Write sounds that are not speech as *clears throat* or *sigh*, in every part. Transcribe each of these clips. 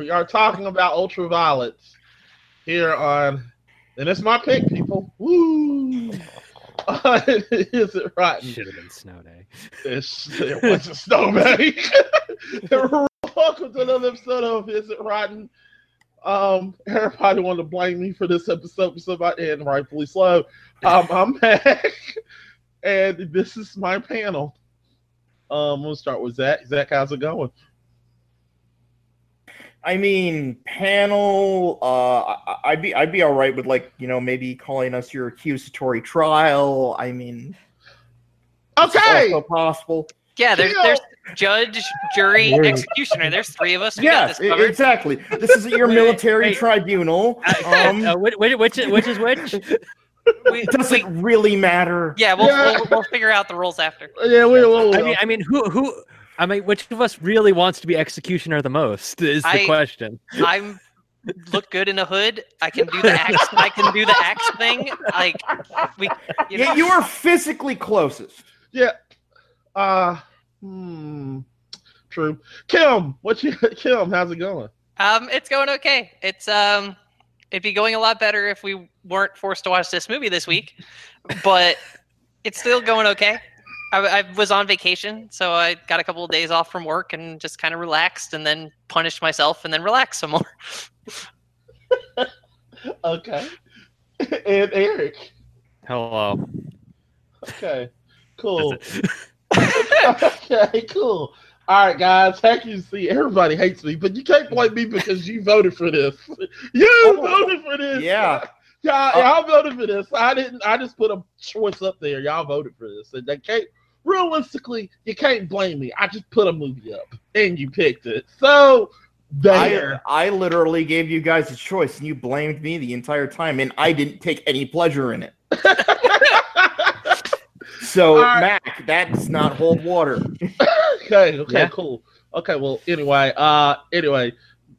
We are talking about ultraviolets here on, and it's my pick, people. Woo! *laughs* Is It Rotten? Should have been snow day. It's, it was a snowman. *laughs* Welcome to another episode of Is It Rotten? Um, everybody wanted to blame me for this episode for somebody, and rightfully so. Um, *laughs* I'm back, and this is my panel. Um, we'll start with Zach. Zach, how's it going? I mean, panel. Uh, I- I'd be I'd be all right with like you know maybe calling us your accusatory trial. I mean, Okay, also possible. Yeah, there's there's judge, jury, Word. executioner. There's three of us. We got Yes, this exactly. This is your *laughs* military wait. tribunal. *laughs* Uh, Um, uh, which, which, which, which is which? We, it doesn't really matter. yeah, we'll, Yeah. We'll, we'll figure out the rules after. yeah, we will. I mean, I mean, who, who? I mean, which of us really wants to be executioner the most? Is the I- question. I'm look good in a hood. I can do the axe. I can do the axe thing. Like we, you know, Yeah, you are physically closest. yeah. Uh, hmm. True. Kim, what you? *laughs* Kim, how's it going? um, it's going okay. It's um, it'd be going a lot better if we weren't forced to watch this movie this week, but it's still going okay. I, I was on vacation, so I got a couple of days off from work and just kind of relaxed, and then punished myself, and then relaxed some more. *laughs* Okay. *laughs* and Eric. Hello. Okay. Cool. *laughs* okay, cool. All right, guys. Heck, you see, everybody hates me, but you can't blame me because you voted for this. You Oh, voted for this. yeah. y'all, Uh, y'all voted for this. I didn't. I just put a choice up there. Y'all voted for this, and they can't. Realistically, you can't blame me. I just put a movie up, and you picked it. So there. I, I literally gave you guys a choice, and you blamed me the entire time, and I didn't take any pleasure in it. *laughs* So, All right. Mac, that does not hold water. *laughs* okay. Okay. Yeah. Cool. Okay. Well. Anyway. Uh. Anyway.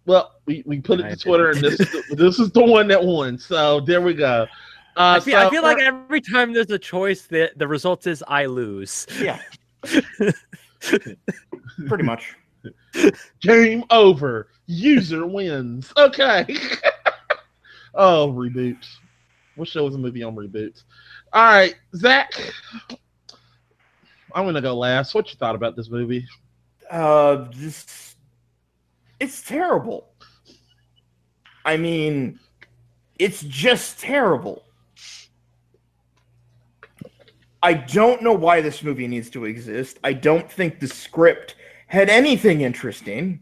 Well, we, we put it I to Twitter, and this *laughs* is the, this is the one that won. So there we go. Uh, I feel, I so- feel like every time there's a choice, the the result is I lose. Yeah. *laughs* Pretty much. Game over. User wins. Okay. *laughs* oh, reboots. What show was a movie on reboots? All right, Zach. I'm gonna go last. What you thought about this movie? Uh, just, it's terrible. I mean, it's just terrible. I don't know why this movie needs to exist. I don't think the script had anything interesting.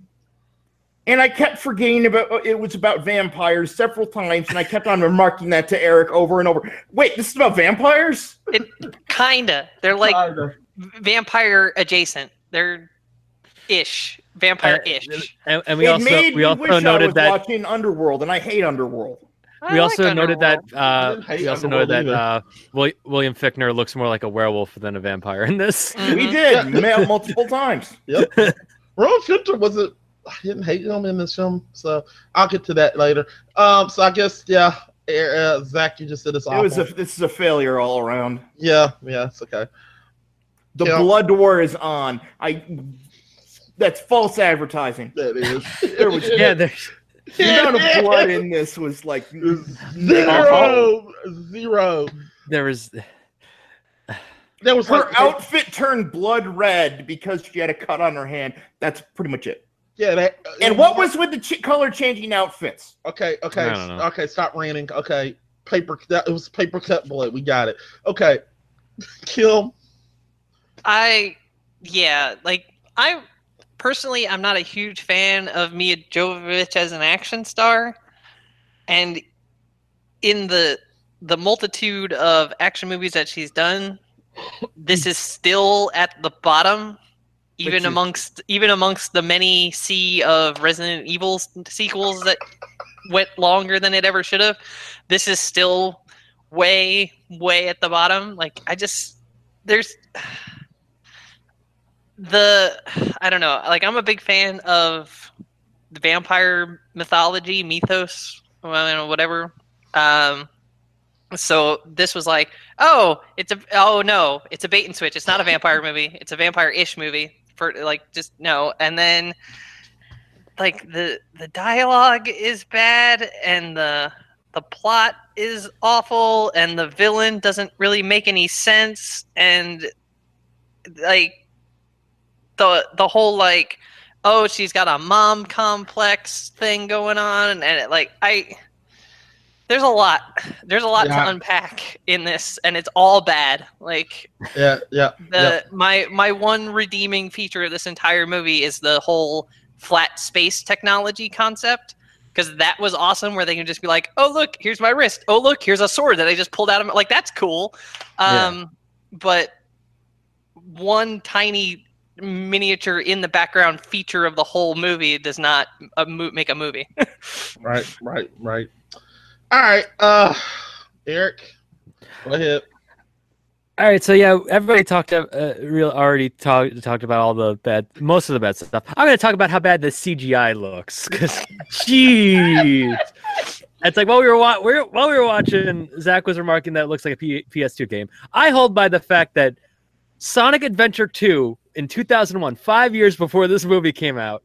And I kept forgetting about uh, it was about vampires several times, and I kept on remarking that to Eric over and over. Wait, this is about vampires? It kinda. They're like Kinda. vampire adjacent. They're ish. Vampire ish. And, and we it also made we me also wish I was noted that watching Underworld, and I hate Underworld. We also noted that uh, I didn't hate we also noted that uh, William Fichtner looks more like a werewolf than a vampire in this. We Mhm. did ma- multiple *laughs* times. Yep. *laughs* Ron Fincher wasn't. I didn't hate him in this film, so I'll get to that later. Um, so I guess yeah, uh, Zach, you just said it's It was a this is a failure all around. yeah, yeah, it's okay. The Yeah. blood war is on. I that's false advertising. That is. There was *laughs* Yeah, there's the amount of *laughs* blood in this was like zero, zero. there was There was her like outfit turned blood red because she had a cut on her hand. That's pretty much it. Yeah, that, And what was with the ch- color changing outfits? Okay, okay, I don't know. okay. Stop ranting. Okay, paper. That it was paper cut blood. We got it. Okay, *laughs* kill. I yeah, like I personally I'm not a huge fan of Milla Jovovich as an action star. And in the the multitude of action movies that she's done, this is still at the bottom even amongst even amongst the many sea of Resident Evil sequels that went longer than it ever should have. This is still way way at the bottom. Like I just there's the *sighs* I don't know. Like I'm a big fan of the vampire mythology, mythos, whatever. Um, so this was like, oh, it's a oh no, it's a bait and switch. It's not a vampire movie. It's a vampire-ish movie. For like, just no. And then, like the the dialogue is bad, and the the plot is awful, and the villain doesn't really make any sense, and like the the whole like, oh, she's got a mom complex thing going on, and, it, like I there's a lot there's a lot Yeah. to unpack in this and it's all bad like Yeah, yeah, the my my one redeeming feature of this entire movie is the whole flat space technology concept because that was awesome where they can just be like oh look here's my wrist oh look here's a sword that i just pulled out of my like that's cool Yeah. um but one tiny miniature in the background feature of the whole movie does not uh, mo- make a movie *laughs* right, right, right. All right, uh, Eric, go ahead. All right, so yeah, everybody talked uh, real already talked talked about all the bad, most of the bad stuff. I'm going to talk about how bad the CGI looks, because *laughs* jeez, it's like while we were wa- we were- while we were watching, Zach was remarking that it looks like a P- PS2 game. I hold by the fact that Sonic Adventure 2 in 2001, five years before this movie came out,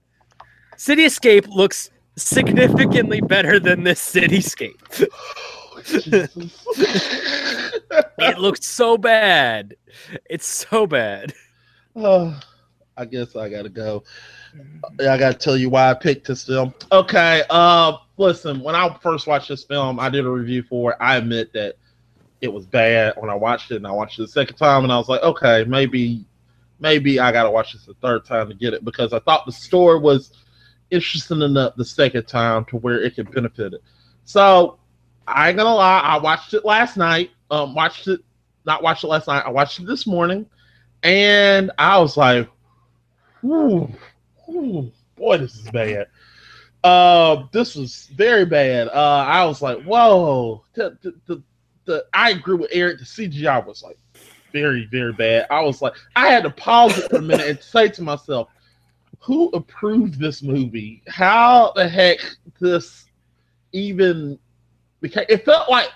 City Escape looks significantly better than this cityscape. *laughs* it looks so bad. It's so bad. Oh, *sighs* I guess I gotta go. I gotta tell you why I picked this film. Okay, uh, listen. When I first watched this film, I did a review for it. I admit that it was bad when I watched it, and I watched it the second time, and I was like, okay, maybe, maybe I gotta watch this the third time to get it because I thought the story was interesting enough the second time to where it could benefit it. So I ain't gonna lie, I watched it last night. Um, watched it, not watched it last night. I watched it this morning, and I was like, "Ooh, ooh boy, this is bad." Uh, this was very bad. Uh, I was like, "Whoa!" The, the, the, the I agree with Eric. The CGI was like very, very bad. I was like, I had to pause it for a minute and say to myself, "Who approved this movie? How the heck this even became?" It felt like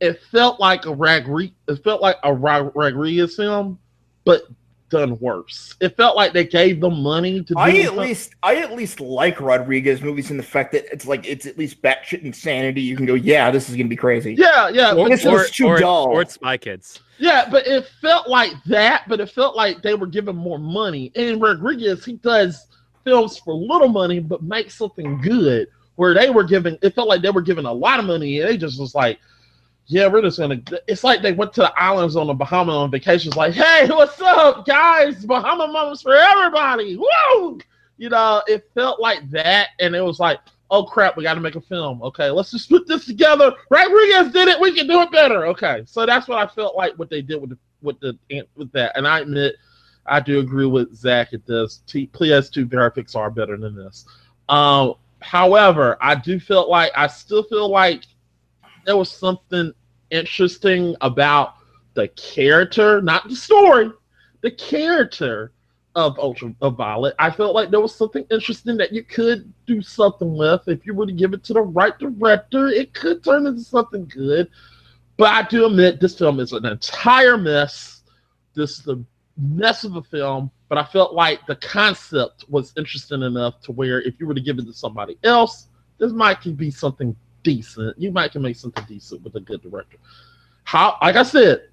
it felt like a Ragri- it felt like a Rodriguez film, but done worse. It felt like they gave them money to do I at something- least I at least like Rodriguez movies in the fact that it's like it's at least batshit insanity. You can go, yeah, this is gonna be crazy. Yeah, yeah, Or, this was too or, dull. or it's Spy Kids. yeah, but it felt like that. But it felt like they were giving more money. And Rodriguez, he does films for little money, but make something good. Where they were giving, it felt like they were giving a lot of money, and they just was like, "Yeah, we're just gonna." It's like they went to the islands on the Bahamas on vacation. It's like, "Hey, what's up, guys? Bahama moments for everybody!" Woo! You know, it felt like that, and it was like, "Oh crap, we got to make a film." Okay, let's just put this together. Rodriguez did it. We can do it better. Okay, so that's what I felt like what they did with the with the with that, and I admit. I do agree with Zach. It does. T- PS2 graphics are better than this. Um, however, I do feel like I still feel like there was something interesting about the character, not the story, the character of Ultraviolet. I felt like there was something interesting that you could do something with if you were to give it to the right director. It could turn into something good. But I do admit this film is an entire mess. This is a mess of a film, but I felt like the concept was interesting enough to where if you were to give it to somebody else, this might be something decent. You might can make something decent with a good director. How, like I said,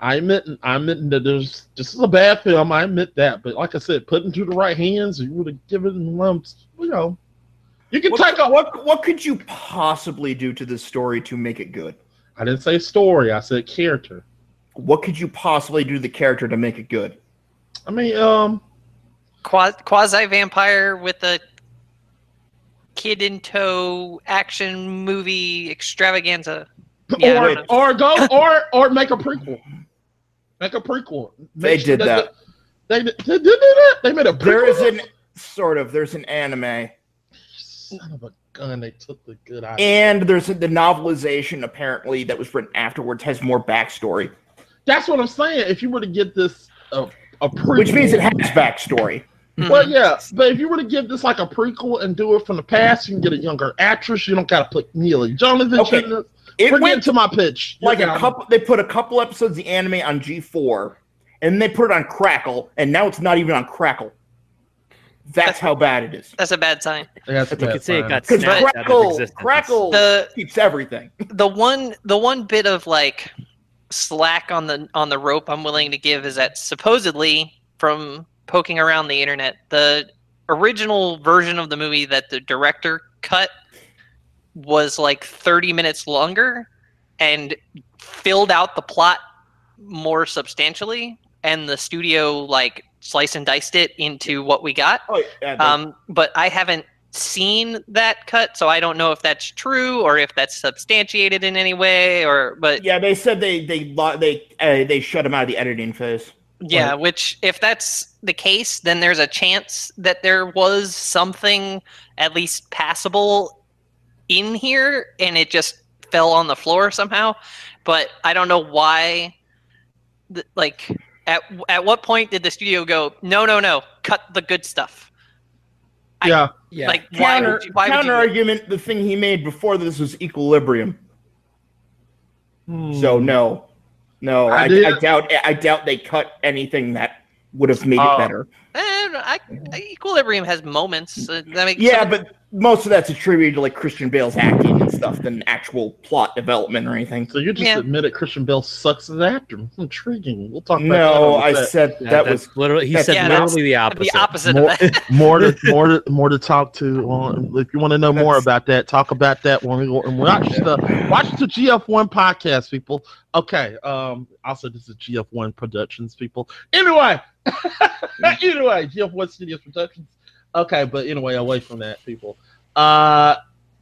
I admit, I admit that there's this is a bad film. I admit that, but like I said, put into the right hands, you would have given lumps. You know, you can What, take a. what what could you possibly do to this story to make it good? I didn't say story. I said character. What could you possibly do to the character to make it good? I mean, um, quasi vampire with a kid in tow action movie extravaganza. *clears throat* Yeah, or or go *laughs* or or make a prequel. Make a prequel. They Make sure did that. They, they, they did that. They made a prequel. There is an sort of there's an anime son of a gun. They took the good idea. and there's a, the novelization apparently that was written afterwards has more backstory, That's what I'm saying. If you were to get this uh, a prequel, which means it has backstory. Mhm. Well, yeah, but if you were to give this like a prequel and do it from the past, you can get a younger actress. You don't got to put Mila Jonathan Okay. in it. It We're getting went to my pitch. like Yeah. a couple. They put a couple episodes of the anime on G4, and they put it on Crackle, and now it's not even on Crackle. That's how bad it is. That's a bad sign. Yeah, that's You bad could say it sign. got Because snapped out of Crackle. Crackle The- keeps everything. the one the one bit of like slack on the on the rope I'm willing to give is that supposedly from poking around the internet, the original version of the movie that the director cut was like 30 minutes longer and filled out the plot more substantially and the studio like slice and diced it into what we got Oh, yeah, um, but I haven't seen that cut, so I don't know if that's true or if that's substantiated in any way. Or, but yeah, they said they they they uh, they shut him out of the editing phase. Which if that's the case, then there's a chance that there was something at least passable in here, and it just fell on the floor somehow. But I don't know why. th- Like, at at what point did the studio go? No, no, no, cut the good stuff. I- Yeah, Yeah. Like, why Counter would you? Why would counter you? argument: the thing he made before this was Equilibrium. Hmm. So no, no, I I, I doubt I doubt they cut anything that would have made Oh. it better. Eh, I, Equilibrium has moments. Uh, I mean, Yeah, some- but most of that's attributed to like Christian Bale's acting and stuff than actual plot development or anything. So you just Yeah. admitted Christian Bell sucks as an actor. *laughs* Intriguing. We'll talk about No, that. No, I on the set. said Yeah, that was literally he said Yeah, literally the opposite. the opposite more, of that. *laughs* more to *laughs* more to more to talk to. On, if you want to know more about that, talk about that when we go and watch the watch the GF1 podcast, people. Okay, um, also this is GF1 Productions, people. Anyway, anyway, GF1 Studios Productions. Okay, but anyway, away from that, people. Uh,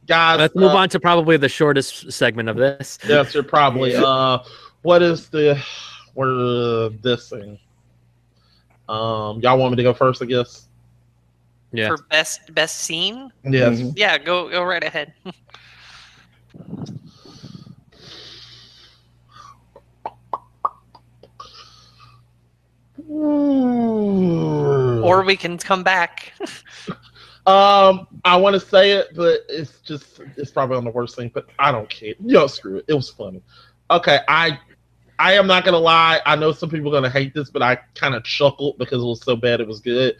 guys, Let's move uh, on to probably the shortest segment of this. Yes, you're probably. *laughs* Uh, what is the what uh, this thing? Um, y'all want me to go first? I guess. Yeah. For best best scene, Yes. Mhm. yeah, go go right ahead. *laughs* Or we can come back. *laughs* Um, I want to say it, but it's just it's probably on the worst thing. But I don't care. Yo, screw it. It was funny. Okay, I I am not gonna lie. I know some people are gonna hate this, but I kind of chuckled because it was so bad it was good.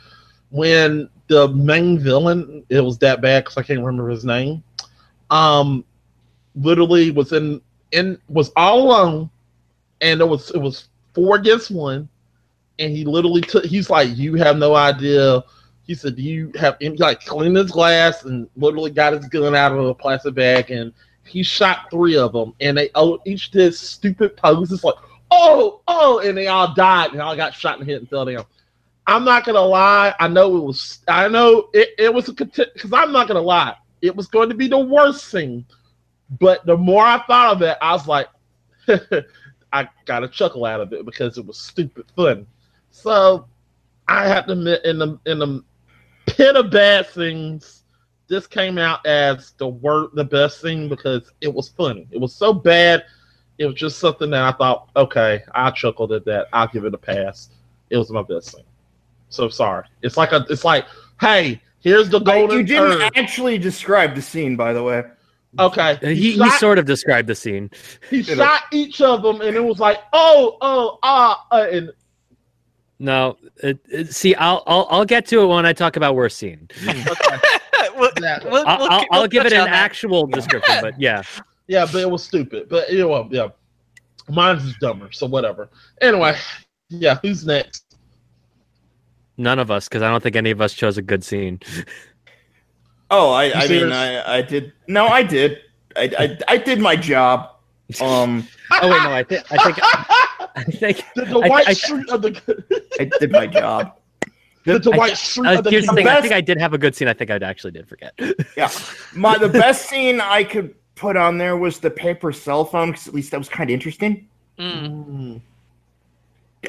When the main villain, it was that bad because I can't remember his name. Um, literally was in in was all alone, and it was it was four against one, and he literally took. He's like, you have no idea. He said, "Do you have?" He like cleaned his glass and literally got his gun out of a plastic bag, and he shot three of them, and they all each did stupid poses like, "Oh, oh," and they all died, and all got shot in the head and fell down. I'm not gonna lie. I know it was. I know it, it was a because I'm not gonna lie. It was going to be the worst thing, but the more I thought of it, I was like, *laughs* I got a chuckle out of it because it was stupid fun. So I have to admit, in the in the pit of bad things, this came out as the word the best thing because it was funny. It was so bad, it was just something that I thought, okay, I chuckled at that. I'll give it a pass. It was my best thing. So sorry. It's like a it's like, hey, here's the Like, golden you didn't turd. actually describe the scene, by the way. Okay. Uh, He, he shot- sort of described the scene. he shot each of them and it was like, oh, oh, ah, uh, and No, it, it- see, I'll, I'll I'll get to it when I talk about worst scene. okay. *laughs* we'll, Yeah. we'll- I'll, we'll- I'll, we'll I'll give it an on that. actual description, but yeah, *laughs* Yeah, but it was stupid. But you know, yeah, mine's is dumber. So whatever. Anyway, yeah, who's next? none of us, because I don't think any of us chose a good scene. *laughs* Oh, I, I mean. I, I did. No, I did. I, I, I did my job. Um, Oh wait, no, I think I think *laughs* I think the, the I- white I- street of the I did my *laughs* job. the, the I- white street uh, of the here's the thing. I think I did have a good scene. I think I actually did forget. Yeah, my the best scene I could put on there was the paper cell phone because at least that was kind of interesting. Mm. Mm.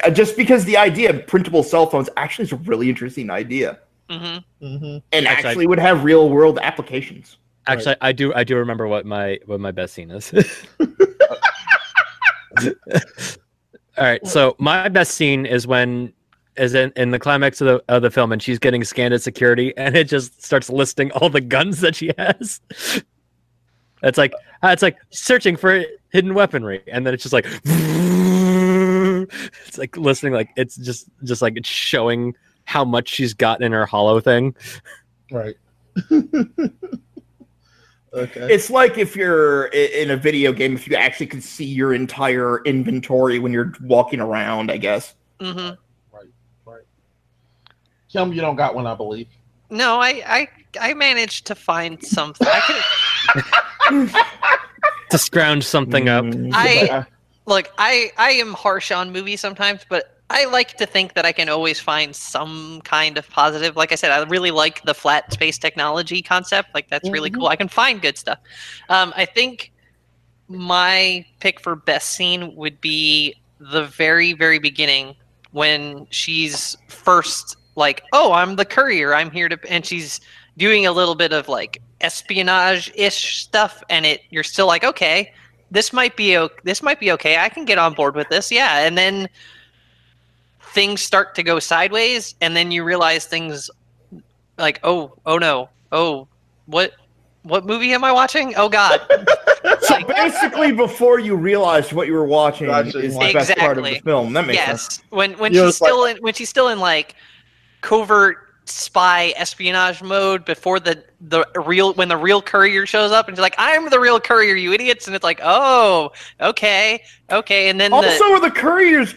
Uh, just because the idea of printable cell phones actually is a really interesting idea hmm hmm and Actually, actually would have real world applications. Actually, I do I do remember what my what my best scene is. *laughs* All right, so my best scene is when is in, in the climax of the of the film, and she's getting scanned at security, *laughs* and it just starts listing all the guns that she has. It's like uh, it's like searching for hidden weaponry, and then it's just like *laughs* it's like listening, like it's just just like it's showing how much she's got in her hollow thing. Right. *laughs* okay. It's like if you're in a video game, if you actually can see your entire inventory when you're walking around, I guess. Mm-hmm. Right, right. Kim, you don't got one, I believe. No, I, I I managed to find something. I could, *laughs* To scrounge something up. Mm. I *laughs* look. I I am harsh on movies sometimes, but I like to think that I can always find some kind of positive. Like I said, I really like the flat space technology concept. Like that's really Mhm. cool. I can find good stuff. Um, I think my pick for best scene would be the very very beginning when she's first like, "Oh, I'm the courier. I'm here to," and she's doing a little bit of like espionage ish stuff, and it you're still like, okay, this might be o- this might be okay. I can get on board with this. Yeah, and then things start to go sideways, and then you realize things like, oh, oh no, oh, what, what movie am I watching? Oh God, *laughs* So basically, before you realized what you were watching Gotcha. is the best part of the Exactly. film. That makes sense. When when You she's it's like- still in when she's still in like covert spy espionage mode before the the real when the real courier shows up and she's like i'm the real courier you idiots and it's like oh okay okay and then the, Also, the courier's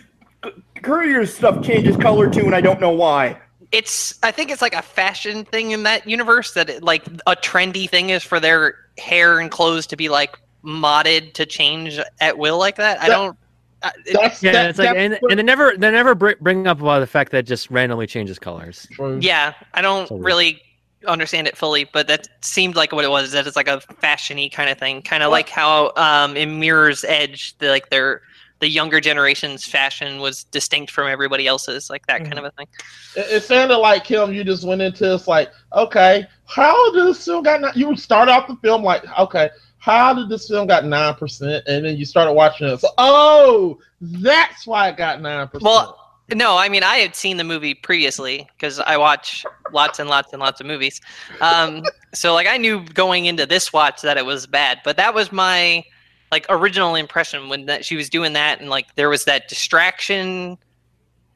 courier's stuff changes color too, and I don't know why. it's i think it's like a fashion thing in that universe that it, like a trendy thing is for their hair and clothes to be like modded to change at will like that i That- don't I- That's Yeah, that, it's like, that's and, and they never they never br- bring up about the fact that it just randomly changes colors. true. yeah i don't So really understand it fully but that seemed like what it was that it's like a fashiony kind of thing kind of like how um in mirror's edge the, like their the younger generation's fashion was distinct from everybody else's like that kind of a thing It, it sounded like Kim. You just went into this like, okay, how did this film got? Nine? You start off the film like, okay, how did this film got nine percent? And then you started watching it. So, oh, that's why it got nine percent. Well, No, I mean I had seen the movie previously because I watch lots and lots and lots of movies. Um, *laughs* so like I knew going into this watch that it was bad, but that was my like original impression when that she was doing that and like there was that distraction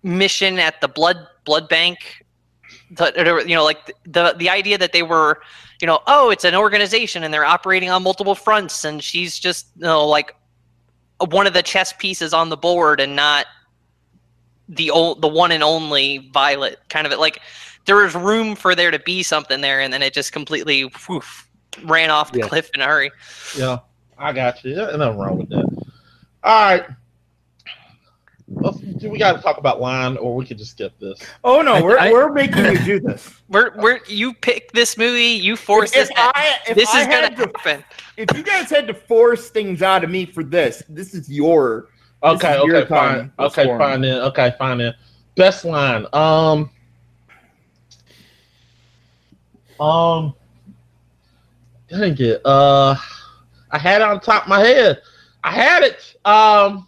mission at the blood blood bank. The, you know, like the the idea that they were, you know, oh, it's an organization and they're operating on multiple fronts, and she's just you know like one of the chess pieces on the board and not the old the one and only violet kind of it like there was room for there to be something there and then it just completely woof, ran off the Yeah. cliff in a hurry yeah, I got you. There's nothing wrong with that. All right. Let's, do we got to talk about line, or we could just skip this? Oh no, we're I- we're making you do this. *laughs* we're, we're you pick this movie you force if this ha- I, if this I is gonna to, happen if you guys had to force things out of me for this, this is your. Okay, is your okay, fine. time. Okay, form. fine then. Okay, fine then. Best line. Um. Um. Dang it. Uh, I had it on top of my head. I had it. Um.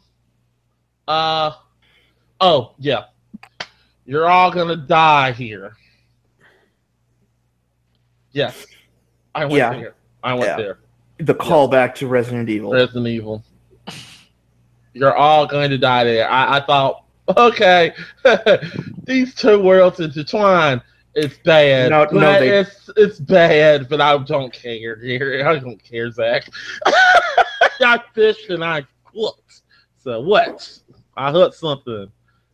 Uh. Oh yeah. You're all gonna die here. Yes. I went Yeah. there. I went Yeah. there. The callback to Resident Evil. Resident Evil. You're all going to die there. I, I thought, okay, *laughs* these two worlds intertwine. It's bad. No- no, but they- it's it's bad, but I don't care. Here, I don't care, Zach. *laughs* I fished and I cooked. So what? I hooked something.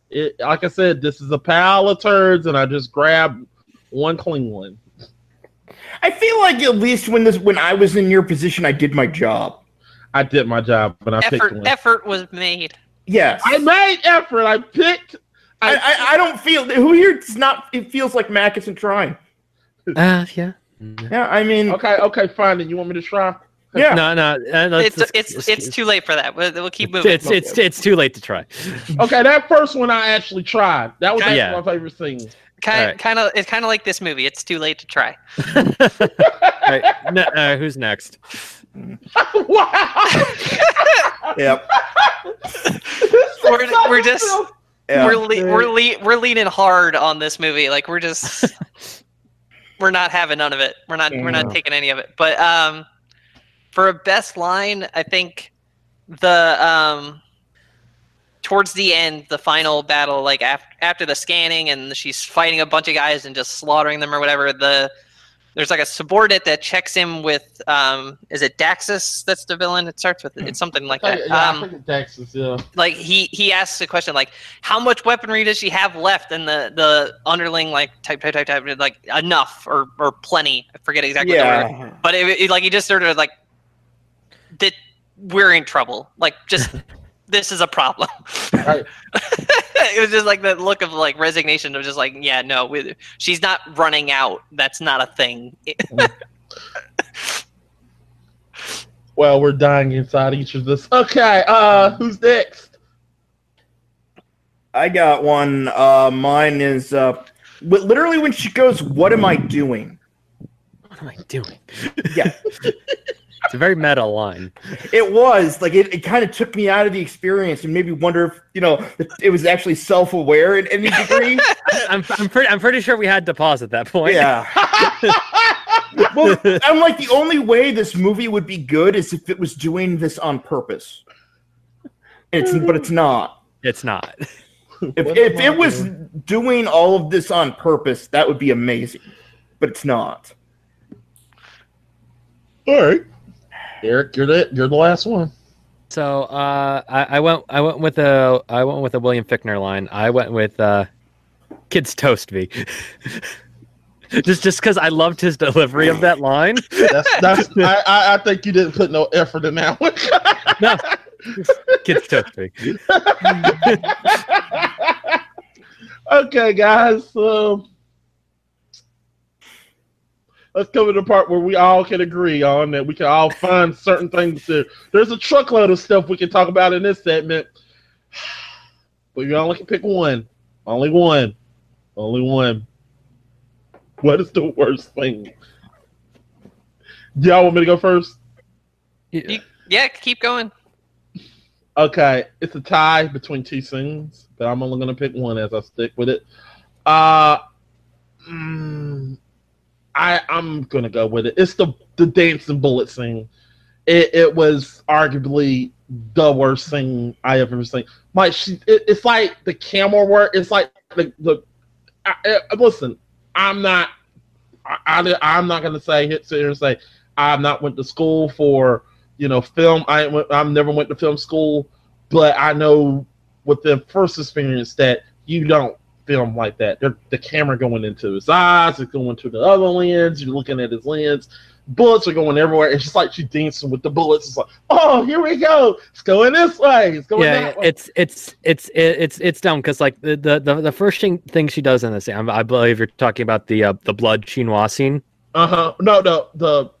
It like I said, this is a pile of turds, and I just grabbed one clean one. I feel like at least when this when I was in your position, I did my job. I did my job, and I picked one. effort was made Yes. I made effort. I picked. I, I, I don't feel who here does not. It feels like Mac isn't trying. Uh, yeah. Yeah, I mean, Okay, okay, fine. Then you want me to try? yeah. No, no. Uh, let's- it's let's- it's let's- it's too late for that we'll, we'll keep moving it's, it's it's too late to try. Okay, that first one I actually tried. That was actually Yeah. my favorite scene. kind alright. kind of it's kind of like this movie it's too late to try *laughs* All right, no, uh, who's next? *laughs* wow. *laughs* Yep. We're- we're just- film. Yeah. we're le- we're le- we're leaning hard on this movie. Like we're just *laughs* we're not having none of it. We're not we're not taking any of it. But um, for a best line, I think the um towards the end, the final battle, like after after the scanning and she's fighting a bunch of guys and just slaughtering them or whatever. The there's like a subordinate that checks him with um is it Daxus that's the villain? It starts with it's something like that. yeah, um, I think it's Daxus, yeah. like he he asks a question like how much weaponry does she have left and the the underling like type type type type like enough or or plenty i forget exactly the word Yeah. but it, it- like he just sort of like that we're in trouble like just *laughs* this is a problem *laughs* Right. *laughs* it was just like the look of like resignation of just like yeah no we, she's not running out that's not a thing *laughs* Well, we're dying inside each of this. Okay, uh, who's next? I got one. Uh, mine is uh, literally when she goes, "What am I doing?" What am I doing? Yeah, It's a very meta line. it was like it, it kind of took me out of the experience and made me wonder if you know it was actually self-aware in any degree. *laughs* I'm, I'm pretty I'm pretty sure we had to pause at that point. yeah. *laughs* well, I'm like the only way this movie would be good is if it was doing this on purpose. It's but it's not. It's not. If, if it was doing? doing all of this on purpose, that would be amazing. But it's not. All right, Eric, you're the you're the last one. So uh, I, I went I went with a I went with a William Fichtner line. I went with uh, "Kids Toast Me." *laughs* just just because I loved his delivery of that line. That's that's. *laughs* I, I I think you didn't put no effort in that one. No, Kids Toast Me. *laughs* okay, guys. Um, let's come to the part where we all can agree on that. We can all find certain things to. There's a truckload of stuff we can talk about in this segment, *sighs* but you only can pick one. Only one. Only one. What is the worst thing? Y'all want me to go first? You- yeah keep going Okay, it's a tie between two scenes, but I'm only gonna pick one as I stick with it. Uh, mm, I I'm gonna go with it. It's the the dancing bullet scene. It it was arguably the worst thing I ever seen. Like she, it, it's like the camera work. It's like the the. I, listen, I'm not. I, I I'm not gonna say hit sit here and say I've not went to school for you know film. I went, I've never went to film school, but I know with the first experience that you don't film like that. They're, the camera going into his eyes, it's going to the other lens. You're looking at his lens. Bullets are going everywhere. It's just like she's dancing with the bullets. It's like, oh, here we go. It's going this way. It's going yeah, that way. it's it's it's it's it's dumb because like the, the the first thing thing she does in this, I I believe you're talking about the uh, the blood chinois scene. Uh huh. No, no, the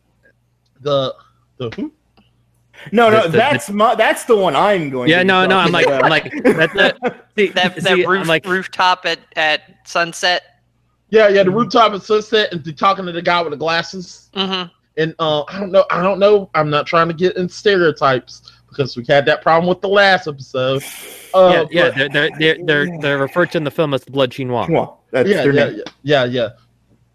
the the who? No, no, The- the- that's my that's the one I'm going. Yeah, to be no, no, I'm like about. I'm like *laughs* that, that, see, that, that roof, I'm like rooftop at, at sunset Yeah, yeah, the rooftop at sunset and the, talking to the guy with the glasses. hmm And uh, I don't know. I don't know. I'm not trying to get in stereotypes because we had that problem with the last episode. Uh, yeah, yeah, but- they're they're they're they're, they're referred to in the film as the blood chinois. Come on, that's yeah, their yeah, name. yeah, yeah, yeah.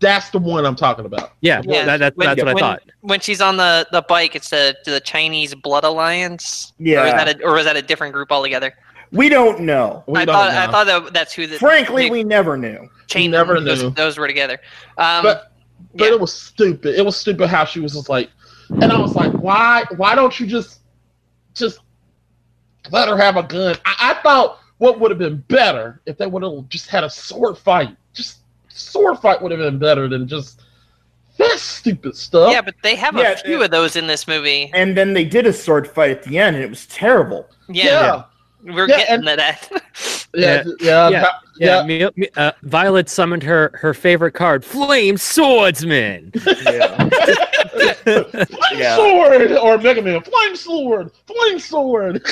That's the one I'm talking about. Yeah, Yeah, that, that, when- that's what I thought. when she's on the, the bike it's the the chinese blood alliance or is Yeah. that a, or is that a different group altogether We don't know. We I don't thought know. I thought that that's who the Frankly, they we never knew. chained never them, those, knew. those were together. Um, but but yeah. it was stupid. It was stupid how she was just like, and I was like, why? Why don't you just just let her have a gun? I, I thought what would have been better if they would have just had a sword fight. Just sword fight would have been better than just that stupid stuff. yeah, but they have Yeah, a few it- of those in this movie. And then they did a sword fight at the end, and it was terrible. Yeah, we're Yeah, getting and- to that. yeah, yeah, Yeah. yeah. Yeah, me, me- uh, Violet summoned her her favorite card, Flame Swordsman. *laughs* Yeah. Flame *laughs* Yeah. sword or Mega Man. Flame sword. Flame sword.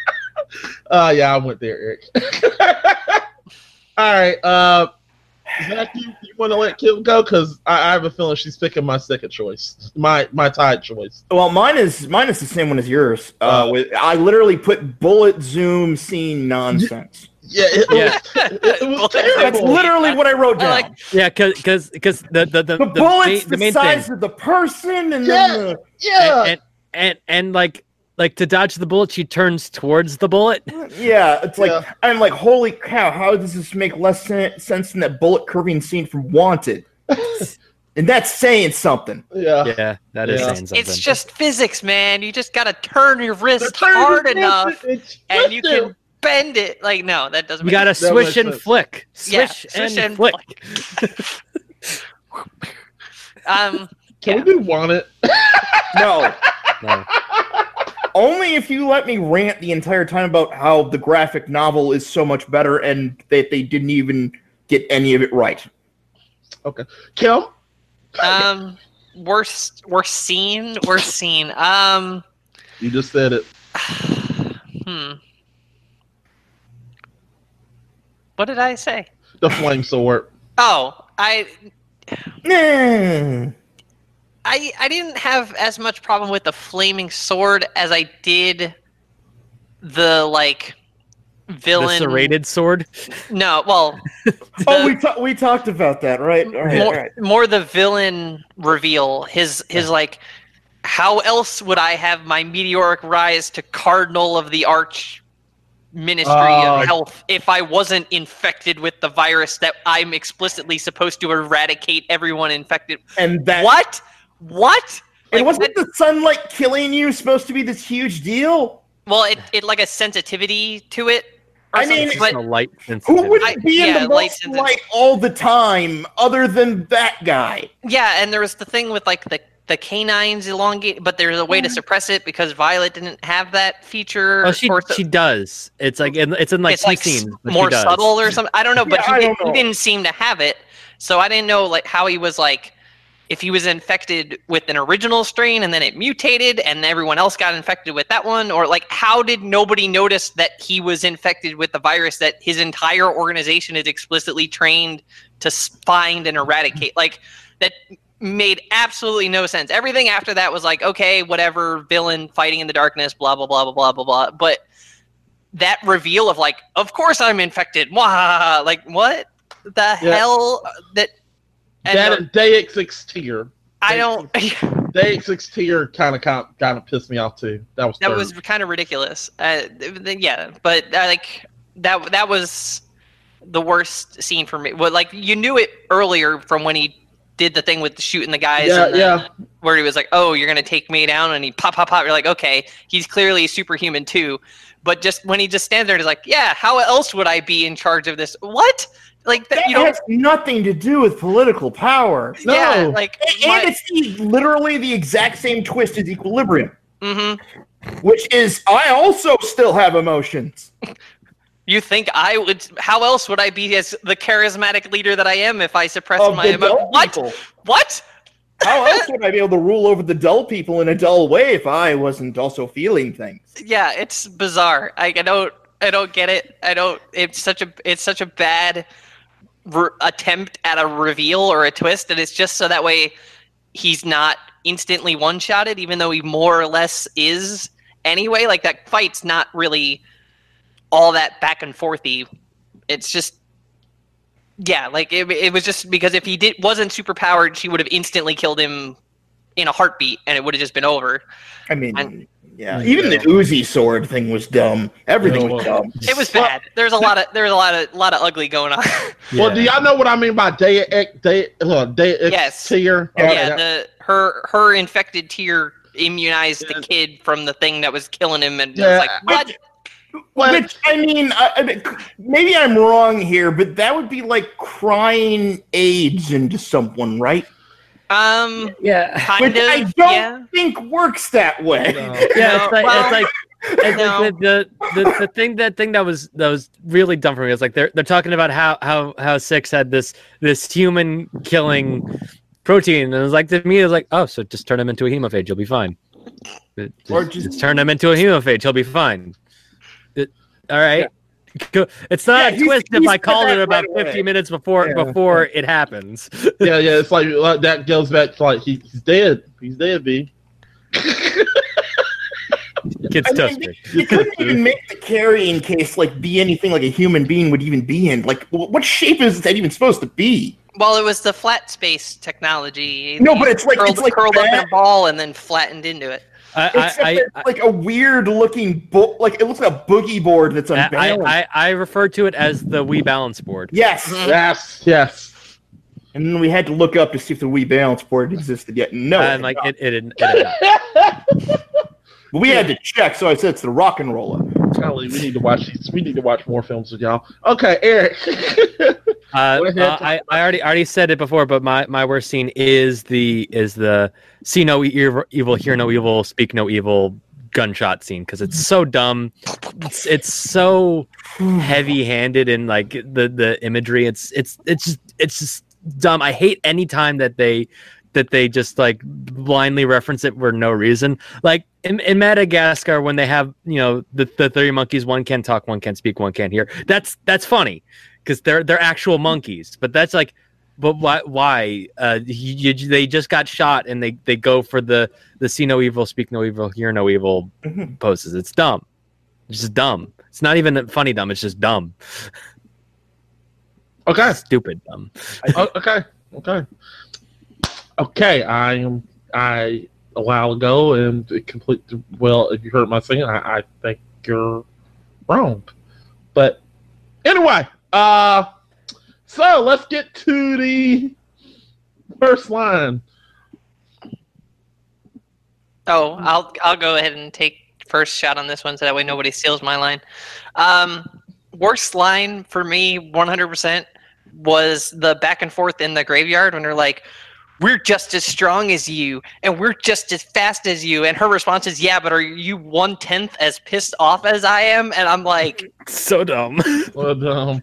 *laughs* uh yeah, I went there, Eric. All right. Uh Zach, you, you want to let Kim go? Because I, I have a feeling she's picking my second choice, my my tied choice. Well, mine is mine is the same one as yours. Uh, Uh, with I literally put bullet zoom scene nonsense. Yeah, it, Yeah. Was, it, it was Bullets. That's literally what I wrote I down. like- Yeah, because because the the the, the, the bullets main, the, the main size thing of the person, and Yeah. then the, yeah. and, and and and like like to dodge the bullet, she turns towards the bullet. yeah, it's like Yeah. I'm like, holy cow! How does this make less sen- sense than that bullet curving scene from Wanted? *laughs* and that's saying something. yeah. Yeah, that is Yeah. saying something. It's just physics, man. You just gotta turn your wrist turn hard is enough, it's and you can bend it. Like, no, that doesn't. you gotta That swish and sense. flick, Yeah, swish, swish and, and flick. *laughs* Um, Can yeah. we do want it? No, *laughs* No. Only if you let me rant the entire time about how the graphic novel is so much better and that they didn't even get any of it right. Okay, Kim? um, worst, worst scene, worst scene. Um, You just said it. *sighs* hmm. What did I say? The flame sword. Oh, I Nah. I I didn't have as much problem with the flaming sword as I did the like The villain. serrated sword. No, well, *laughs* Oh, we ta- we talked about that, right? All right, more, right. more the villain reveal. His his like, how else would I have my meteoric rise to cardinal of the arch ministry Oh. of ah. health if I wasn't infected with the virus that I'm explicitly supposed to eradicate everyone infected? And that What? What? and wasn't the sunlight killing you supposed to be this huge deal? Well, it, it like a sensitivity to it. Or I mean, but a light. Who sensitivity. would I- be yeah, in the light most light all the time other than that guy? yeah, and there was the thing with like the the canines elongate, but there's a way to mm-hmm. suppress it because Violet didn't have that feature. Oh, she or she does. It's like in, it's in like it's two like s- scenes. more subtle or something. I don't know, but Yeah, he, did, don't know. he didn't seem to have it, so I didn't know like how he was like if he was infected with an original strain and then it mutated and everyone else got infected with that one or like how did nobody notice that he was infected with the virus that his entire organization is explicitly trained to find and eradicate mm-hmm. like that made absolutely no sense everything after that was like okay whatever villain fighting in the darkness blah blah blah blah blah blah blah but that reveal of like of course i'm infected Wah! *laughs* like what the Yeah. hell uh, that and that and Ex Tier. I don't. Deus *laughs* Ex Tier kind of kind of pissed me off too. That was that was kind of ridiculous. Uh, yeah, but uh, like that that was the worst scene for me. Well, like you knew it earlier from when he did the thing with shooting the guys. Yeah, and the- yeah. Where he was like, "Oh, you're gonna take me down," and he pop, pop, pop. You're like, "Okay, he's clearly superhuman too." But just when he just stands there and is like, "Yeah, how else would I be in charge of this?" What? Like that? That You don't? has nothing to do with political power. Yeah, No. like. And, and it's the, literally the exact same twist as Equilibrium, hmm which is I also still have emotions. *laughs* You think I would? How else would I be as the charismatic leader that I am if I suppressed Of my emotions? What? people. What? How *laughs* else would I be able to rule over the dull people in a dull way if I wasn't also feeling things? Yeah, it's bizarre. I, I don't. I don't get it. I don't. It's such a. It's such a bad re- attempt at a reveal or a twist, and it's just so that way he's not instantly one-shotted, even though he more or less is anyway. Like that fight's not really all that back and forthy. It's just. Yeah, like it, it was just because if he did wasn't super powered, she would have instantly killed him in a heartbeat, and it would have just been over. I mean, And- yeah, even the Uzi sword thing was dumb. Everything Yeah, was dumb. It was Well- bad. There's a lot of there's a lot of lot of ugly going on. *laughs* Well, do y'all know what I mean by day Ex Deus, uh, Deus Ex Yes. Tier? Yeah, Okay, yeah, the her her infected tear immunized Yeah. the kid from the thing that was killing him, and it Yeah, was like what? Well, Which I mean, I, I mean, maybe I'm wrong here, but that would be like crying AIDS into someone, right? Um, Yeah. kind Which of. I don't yeah. think works that way. no. *laughs* Yeah, No, it's like well, it's like it's no. like the, the, the, the thing that thing that was that was really dumb for me is like they're they're talking about how how how six had this this human killing protein and it was like to me it was like oh so just turn him into a hemophage you'll be fine It- Or just, just- just turn him into a hemophage he'll be fine It- all right Go- It's not Yeah, a he's- twist if he's I called it about right away. 50 minutes before Yeah. before it happens. *laughs* yeah, yeah. It's like, like that goes back to like he, he's dead. He's dead, B. *laughs* Kids I mean, they, they couldn't *laughs* even make the carrying case like be anything like a human being would even be in. Like, what shape is that even supposed to be? Well, it was the flat space technology. No, but it's like curled, it's like curled up in a ball and then flattened into it. I, except I, it's like a weird looking bo- like it looks like a boogie board that's I, unbalanced. I, I, I refer to it as the Wii balance board. yes, Mhm. Yes, yes. and then we had to look up to see if the Wii balance board existed yet. No, and like it, it, didn't- it, didn't. *laughs* But we had to check, so I said it's the rock and roller. Golly, we need to watch these. We need to watch more films with y'all. Okay, Eric. *laughs* Uh, uh, I, I already already said it before, but my, my worst scene is the is the see no evil, evil, hear no evil, speak no evil gunshot scene because it's so dumb. It's, it's so heavy handed in like the the imagery. It's it's it's just it's just dumb. I hate any time that they that they just like blindly reference it for no reason. Like in, in Madagascar, when they have you know the the three monkeys, one can talk, one can speak, one can't hear. That's that's funny because they're they're actual monkeys. But that's like, but why why uh you, you, they just got shot and they they go for the the see no evil, speak no evil, hear no evil Mhm. poses. It's dumb. It's just dumb. It's not even funny dumb. It's just dumb. okay. Stupid dumb. Oh, okay. Okay. Okay. I am. I a while ago and complete. Well, if you heard my singing, I, I think you're wrong. But anyway, uh, so let's get to the first line. Oh, I'll I'll go ahead and take first shot on this one, so that way nobody steals my line. Um, worst line for me, 100%, was the back and forth in the graveyard when they're like, "We're just as strong as you, and we're just as fast as you," and her response is, "Yeah, but are you one tenth as pissed off as I am?" And I'm like, *laughs* So dumb. But, um,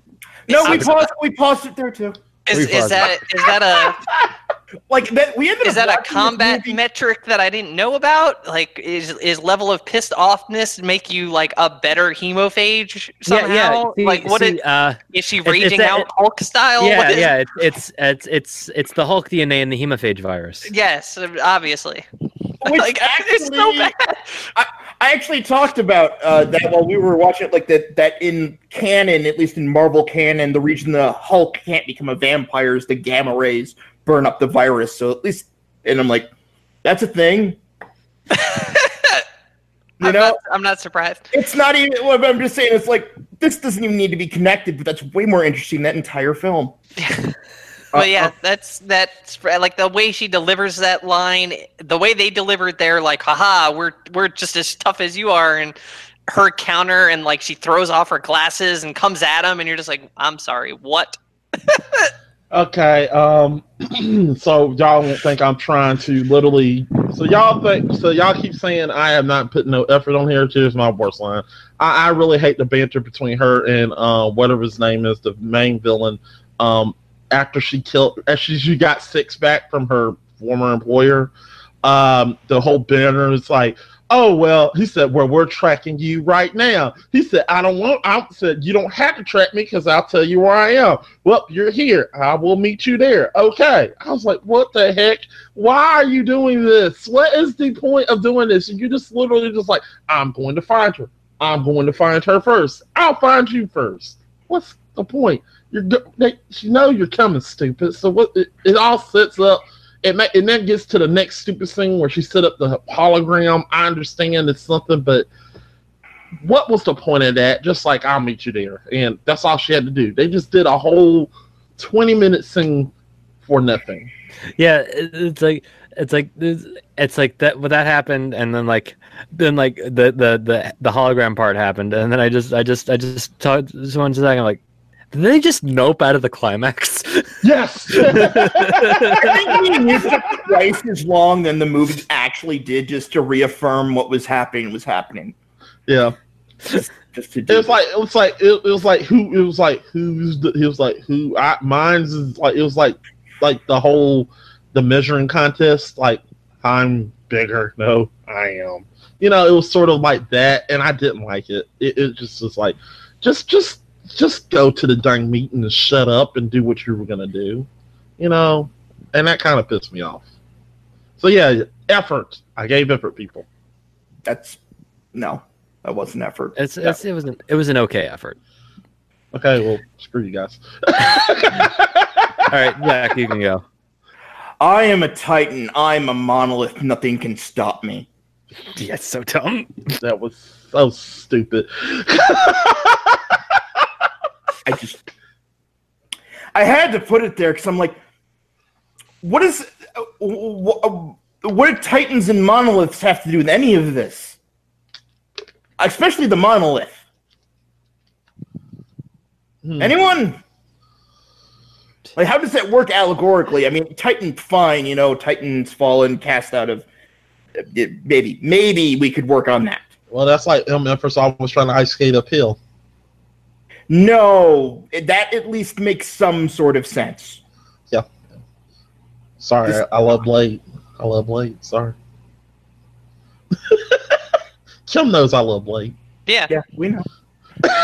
No, we paused. We paused it there too. "Is, is that is that a *laughs* Like that, we ended is up that a combat metric that I didn't know about? Like, is is level of pissed offness make you like a better hemophage somehow? See- like, what see, it, uh, is she it's raging a- out Hulk style? yeah, What is- yeah. It's, it's it's it's it's the Hulk DNA and the hemophage virus. Yes, obviously. *laughs* Which like, it's so actually- bad. I actually talked about uh, that while we were watching it. Like that, that in canon, at least in Marvel canon, the reason the Hulk can't become a vampire is the gamma rays burn up the virus. So at least, and I'm like, that's a thing. *laughs* You I'm, know, not, I'm not surprised. it's not even. Well, I'm just saying, it's like this doesn't even need to be connected, but that's way more interesting than that entire film. *laughs* But yeah, that's that's like the way she delivers that line, the way they delivered their like, haha, we're we're just as tough as you are, and her counter and like she throws off her glasses and comes at him, and you're just like, I'm sorry, what? *laughs* Okay, um, *clears throat* so y'all won't think I'm trying to literally. So y'all think. So y'all keep saying I have not put no effort on here. Here's my worst line. I, I really hate the banter between her and uh, whatever his name is, the main villain. Um, after she killed, after she got six back from her former employer, um, the whole banner is like, oh well. He said, well, we're tracking you right now. He said, I don't want. I said, you don't have to track me because I'll tell you where I am. Well, you're here. I will meet you there. Okay. I was like, what the heck? Why are you doing this? What is the point of doing this? And you just literally just like, I'm going to find her. I'm going to find her first. I'll find you first. What's the point? You're they, you know you're coming, stupid. So what? It, it all sets up. It ma- and then gets to the next stupid thing where she set up the hologram. I understand it's something, but what was the point of that? Just like I'll meet you there, and that's all she had to do. They just did a whole twenty minute thing for nothing. Yeah, it's like it's like it's like that. But that happened, and then like then like the the the the hologram part happened, and then I just I just I just talked just one second. I'm like, did they just nope out of the climax? *laughs* Yes. I think we used twice as long than the movie actually did, just to reaffirm what was happening was happening. yeah. Just to It do was like it was like it, it was like who it was like who's the he was like who I mine's is like it was like like the whole the measuring contest like I'm bigger no I am you know it was sort of like that and I didn't like it it, it just was like just just just go to the dang meeting and shut up and do what you were gonna do you know and that kind of pissed me off so yeah effort I gave effort people that's no, that was an effort. It's, it's it was an it was an okay effort. Okay, well, screw you guys. *laughs* All right, Jack, you can go. I am a titan. I'm a monolith. Nothing can stop me. Yeah, it's so dumb. that was so stupid. *laughs* I just, I had to put it there because I'm like, what is, uh, what, what do titans and monoliths have to do with any of this? Especially the monolith. Hmm. Anyone? Like, how does that work allegorically? I mean, Titan, fine, you know, Titan's fallen, cast out of. Maybe, maybe we could work on that. Well, that's like him. Empress always trying to ice skate uphill. No, that at least makes some sort of sense. Yeah. Sorry, This- I love Blade. I love Blade. Sorry. *laughs* Kim knows I love Blade. Yeah, Yeah, we know.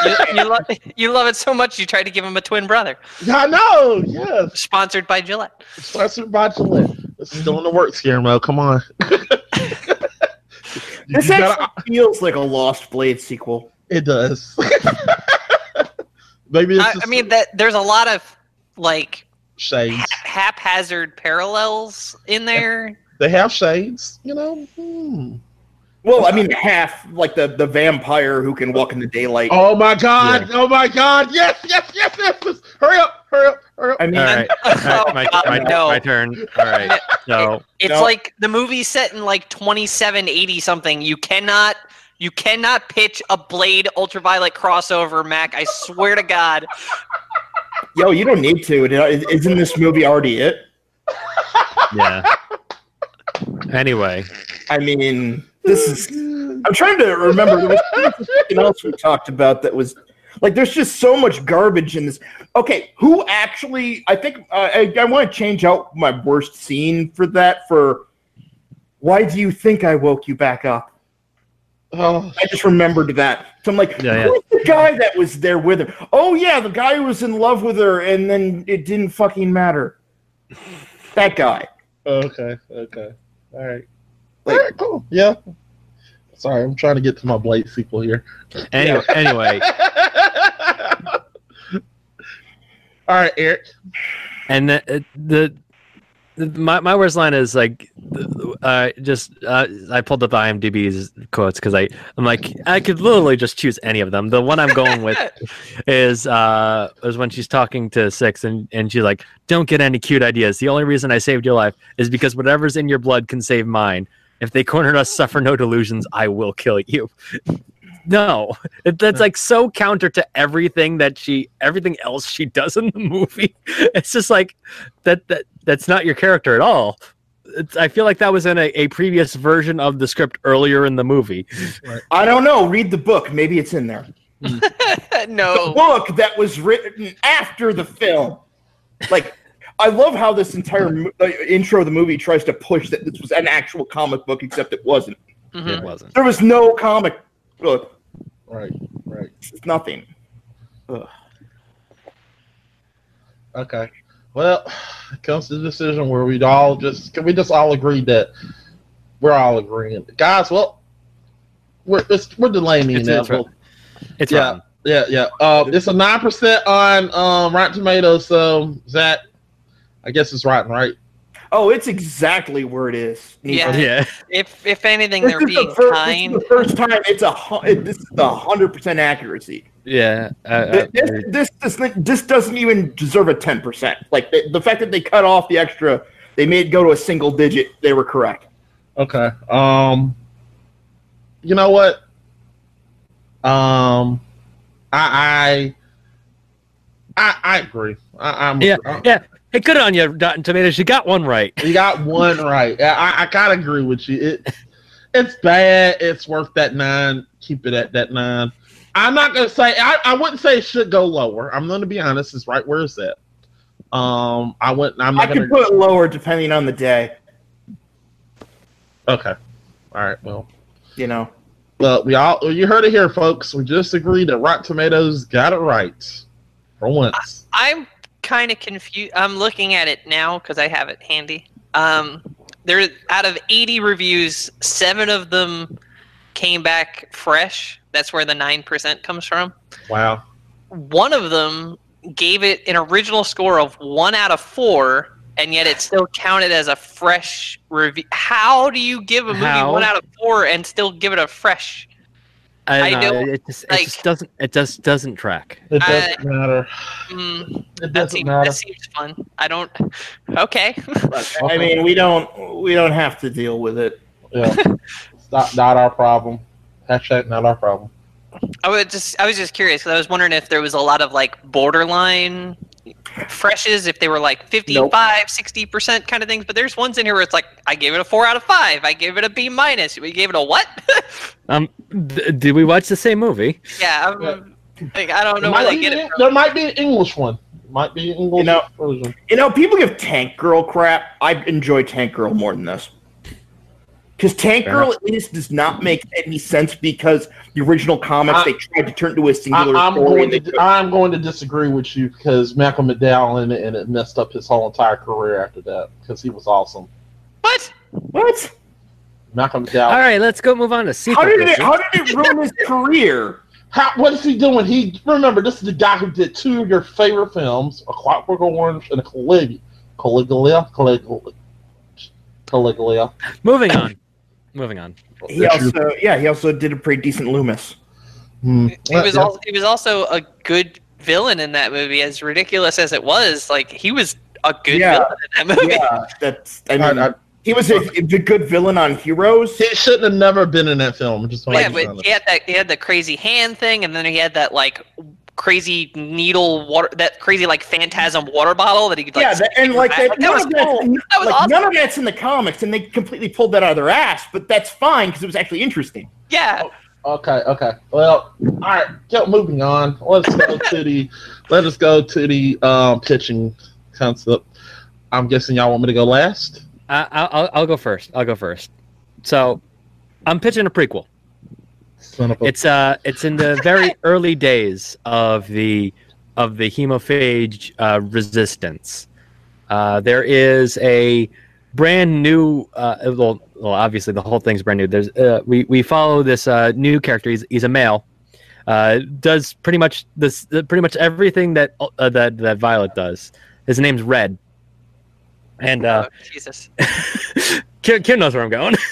you, you, lo- *laughs* you love it so much you tried to give him a twin brother. Yeah, I know. Yes. Sponsored by Gillette. Sponsored by Gillette. It's still in the works, Guillermo. Come on. *laughs* This You actually gotta- feels like a Lost Blade sequel. it does. Maybe it's I, I mean that there's a lot of like shades. ha- haphazard parallels in there. They have shades, you know. Hmm. Well, I mean, half like the the vampire who can walk in the daylight. Oh my god! Oh my god! Yes, yes, yes, yes, yes! Hurry up! Hurry up! Hurry up! I mean, All right, all right, *laughs* Oh, *laughs* my, my, no. my turn. All right, *laughs* so It's No. like the movie's set in like 2780 something. You cannot you cannot pitch a Blade Ultraviolet crossover, Mac. I swear to God. yo, you don't need to. Isn't this movie already it? yeah. Anyway, I mean, this is. I'm trying to remember. There was something else we talked about that was like. There's just so much garbage in this. Okay, who actually? I think uh, I, I want to change out my worst scene for that. For why do you think I woke you back up? Oh, I just remembered that. So I'm like, Yeah, yeah. who's the guy that was there with her? Oh yeah, the guy who was in love with her, and then it didn't fucking matter. That guy. Oh, okay, okay, all right, Like- all right, cool. Yeah. Sorry, I'm trying to get to my Blade sequel here. anyway, anyway, *laughs* all right, Eric. and the, the, the my my worst line is like, uh, just uh, I pulled up IMDb's quotes because I I'm like I could literally just choose any of them. The one I'm going with *laughs* is uh is when she's talking to Six and and she's like, "Don't get any cute ideas. The only reason I saved your life is because whatever's in your blood can save mine. If they cornered us, suffer no delusions. I will kill you." *laughs* No, that's like so counter to everything that she, everything else she does in the movie. *laughs* It's just like that. That that's not your character at all. It's, I feel like that was in a, a previous version of the script earlier in the movie. I don't know. Read the book. Maybe it's in there. *laughs* The no. book that was written after the film. Like, I love how this entire mo- uh, intro of the movie tries to push that this was an actual comic book, except it wasn't. It Mhm. wasn't. There was no comic book. Right, right. It's nothing. Okay. Well, it comes to the decision where we'd all just can we just all agree that we're all agreeing, guys. Well, we're it's, we're delaying the It's- it's inevitable. It's Yeah. rotten. Yeah, yeah. Uh, it's a nine percent on um, Rotten Tomatoes. So Zach, I guess it's rotten, right? Oh, it's exactly where it is. Yeah. Yeah. If if anything, This they're is, being the first, this kind. is the first time it's a it- this is the hundred percent accuracy. Yeah. uh, uh, This, this this this doesn't even deserve a ten percent. Like the, the fact that they cut off the extra, they made it go to a single digit. They were correct. Okay. Um, you know what? Um, I I I, I agree. I, I'm Yeah. I- yeah. Hey, good on you, Rotten Tomatoes. You got one right. You got one *laughs* right. Yeah, I, I kind of agree with you. It it's bad. It's worth that nine. Keep it at that nine. I'm not gonna say. I, I wouldn't say it should go lower. I'm gonna be honest. It's right where it's at. Um, I wouldn't. I'm I not gonna. can put it lower depending on the day. okay. All right. Well, You know. Well, we all you heard it here, folks. We just agreed that Rotten Tomatoes got it right for once. I'm kind of confused. I'm looking at it now because I have it handy. Um, there, out of 80 reviews, seven of them came back fresh. That's where the nine percent comes from. Wow. One of them gave it an original score of one out of four, and yet it still counted as a fresh review. How do you give a movie How? one out of four and still give it a fresh? I, I know, don't, it just, it like- just doesn't it just doesn't track. It doesn't matter. Mm, It doesn't seems, matter. that seems fun. I don't. Okay. *laughs* I mean, we don't we don't have to deal with it. Yeah. it's not, not our problem. Hashtag not our problem. I was just I was just curious because I was wondering if there was a lot of like borderline freshes, if they were like 55, 60 percent kind of things. But there's ones in here where it's like I gave it a four out of five, I gave it a B minus, we gave it a what? *laughs* Um, d- did we watch the same movie? yeah, I'm, Yeah. like, I don't know There where might, they be, get it from. there might be an English one. Might be an English You know- version. You know, people give Tank Girl crap. I enjoy Tank Girl more than this. Because Tank Fair Girl at least does not make any sense because the original comics I- they tried to turn into a singular I'm story. going and they to I'm going to disagree with you because Malcolm McDowell in it and it messed up his whole entire career after that because he was awesome. What? what? Malcolm McDowell. All right, let's go move on to sequel. How did it? How did it ruin his *laughs* career? How, what is he doing? He remember this is the guy who did two of your favorite films, A Clockwork Orange and a Caligula. Caligula. Caligula. Caligula. Moving on. Moving on. He also, yeah, he also did a pretty decent Loomis. Hmm. He was Yeah. also he was also a good villain in that movie. As ridiculous as it was, like he was a good Yeah. villain in that movie. Yeah, that's. I mean, I- I- he was a, a good villain on Heroes. He shouldn't have never been in that film. Just yeah, but he had that he had the crazy hand thing, and then he had that like crazy needle water, that crazy like phantasm water bottle that he could like. yeah, that, and like that, the back. none, was of that's, cool. That was like, awesome. none of that's in the comics, and they completely pulled that out of their ass. But that's fine because it was actually interesting. Yeah, Okay, okay. Well, all right. Keep moving on. Let's go to the. *laughs* Let us go to the um, pitching concept. I'm guessing y'all want me to go last. I, I'll, I'll go first. I'll go first. So, I'm pitching a prequel. Son of a- It's uh, it's in the very *laughs* early days of the of the hemophage uh, resistance. Uh, there is a brand new. Uh, well, well, obviously the whole thing's brand new. There's uh, we we follow this uh, new character. He's he's a male. Uh, does pretty much this pretty much everything that uh, that that Violet does. His name's Red. And uh, oh, Jesus. *laughs* Kim, Kim knows where I'm going. *laughs*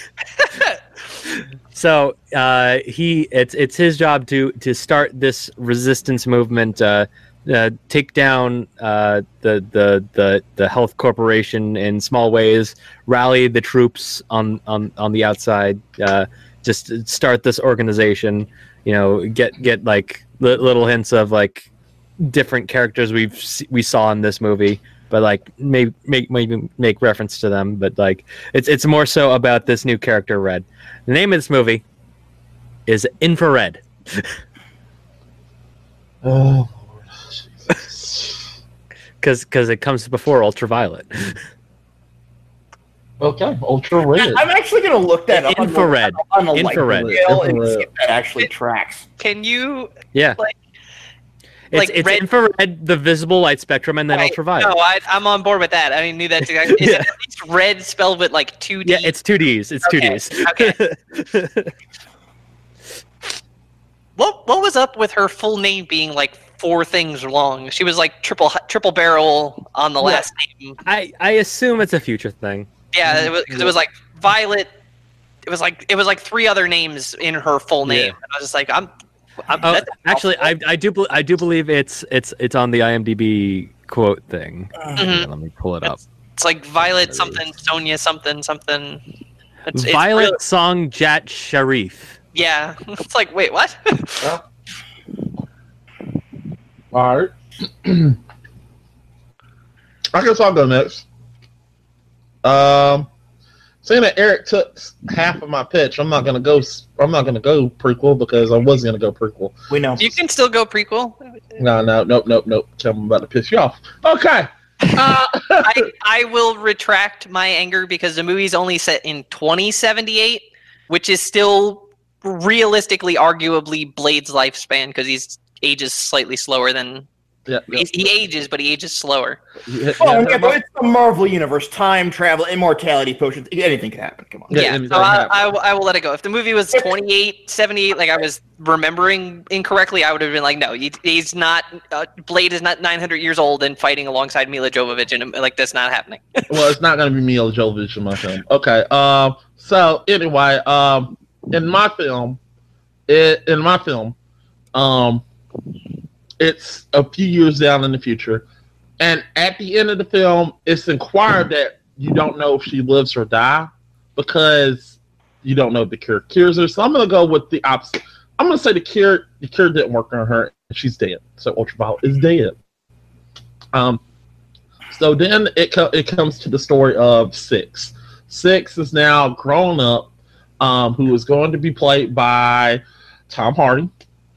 so uh, he, it's it's his job to to start this resistance movement, uh, uh, take down uh, the the the the health corporation in small ways, rally the troops on on on the outside, uh, just start this organization. You know, get get like li- little hints of like different characters we've we saw in this movie but like maybe make maybe make reference to them but like it's it's more so about this new character red the name of this movie is infrared *laughs* Oh, Lord. *laughs* Jesus. because because it comes before ultraviolet okay, ultra red. I'm actually going to look that up on the- infrared on the light Infrared. scale and see if that actually tracks. Can you? yeah Like- it's, like it's red- infrared the visible light spectrum and then I- ultraviolet No, I, I'm on board with that. I knew that. Exactly. Is *laughs* Yeah. it at least red spelled with like two D? yeah it's two d's it's two Ds. Okay, d's *laughs* What What was up with her full name being like four things long? She was like triple triple barrel on the Yeah. last name. i i assume it's a future thing Yeah, it mm-hmm. was because it was like Violet. It was like it was like three other names in her full name. Yeah. And I was just like, I'm. I'm oh, that's actually i i do i do believe it's it's it's on the imdb quote thing Mhm. let me pull it up It's like Violet something, Sonia something something. It's, it's Violet Song Jat Sharif. yeah, *laughs* it's like wait, what? All right. *laughs* *clears throat* I guess I'll go next. Um, seeing that Eric took half of my pitch, I'm not gonna go. s- I'm not gonna go prequel because I was gonna go prequel. We know. you can still go prequel. No, no, nope, nope, nope. Tell me I'm about to piss you off. Okay. Uh, *laughs* I, *laughs* I will retract my anger because the movie's only set in 2078, which is still realistically, arguably Blade's lifespan because he's ages slightly slower than Yeah, yeah, He, he ages, but he ages slower. yeah, Oh, yeah, yeah, but it's the Marvel universe. Time travel, immortality potions. Anything can happen. Come on. Yeah, Yeah, so I. I, will- I will let it go. If the movie was 28, 78, like I was remembering incorrectly, I would have been like, no, he, he's not. Uh, Blade is not 900 years old and fighting alongside Milla Jovovich, and like that's not happening. *laughs* well, it's not going to be Milla Jovovich in my film. Okay. Um. So anyway, um, in my film, it in my film, um, it's a few years down in the future, and at the end of the film, it's inquired that you don't know if she lives or die because you don't know if the cure cures her. So I'm to go with the opposite. I'm to say the cure the cure didn't work on her, she's dead. So Ultraviolet is dead. Um. So then it co- it comes to the story of Six. Six is now grown up, um, who is going to be played by Tom Hardy,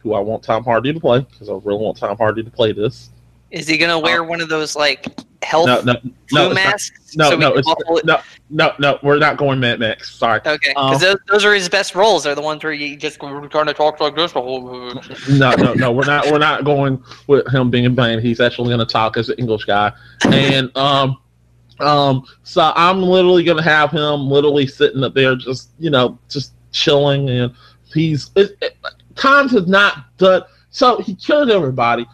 who I want Tom Hardy to play because I really want Tom Hardy to play this. Is he gonna wear one of those like health No, no, flu no, not- masks? no, so no, it's, it? no, no, no. We're not going Mad Max. Sorry. Okay, Um, because those, those are his best roles. They're the ones where you just kind of talk like this the whole. no, no, no. We're not. We're not going with him being Bane. He's actually going to talk as an English guy, and um, um. So I'm literally going to have him literally sitting up there, just you know, just chilling, and he's it, it, times has not done. So he killed everybody.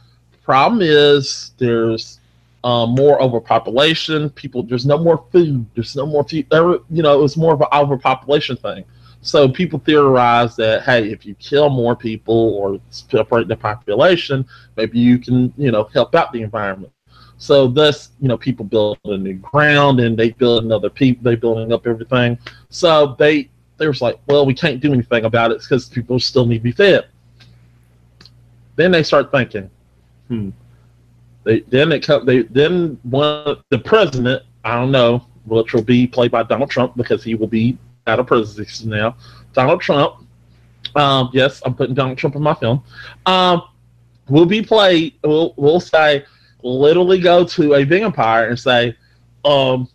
Problem is, there's um, more overpopulation. People, there's no more food. There's no more food. You know, it was more of an overpopulation thing. So people theorize that hey, if you kill more people or separate the population, maybe you can you know help out the environment. So thus, you know, people build a new ground and they build another people. They building up everything. So they they was like, well, we can't do anything about it because people still need to be fed. Then they start thinking, hmm. They then it come they then one the president I don't know which will be played by Donald Trump because he will be out of presidency now. Donald Trump, um, yes, I'm putting Donald Trump in my film. Um, will be played. Will will say literally go to a vampire and say, um,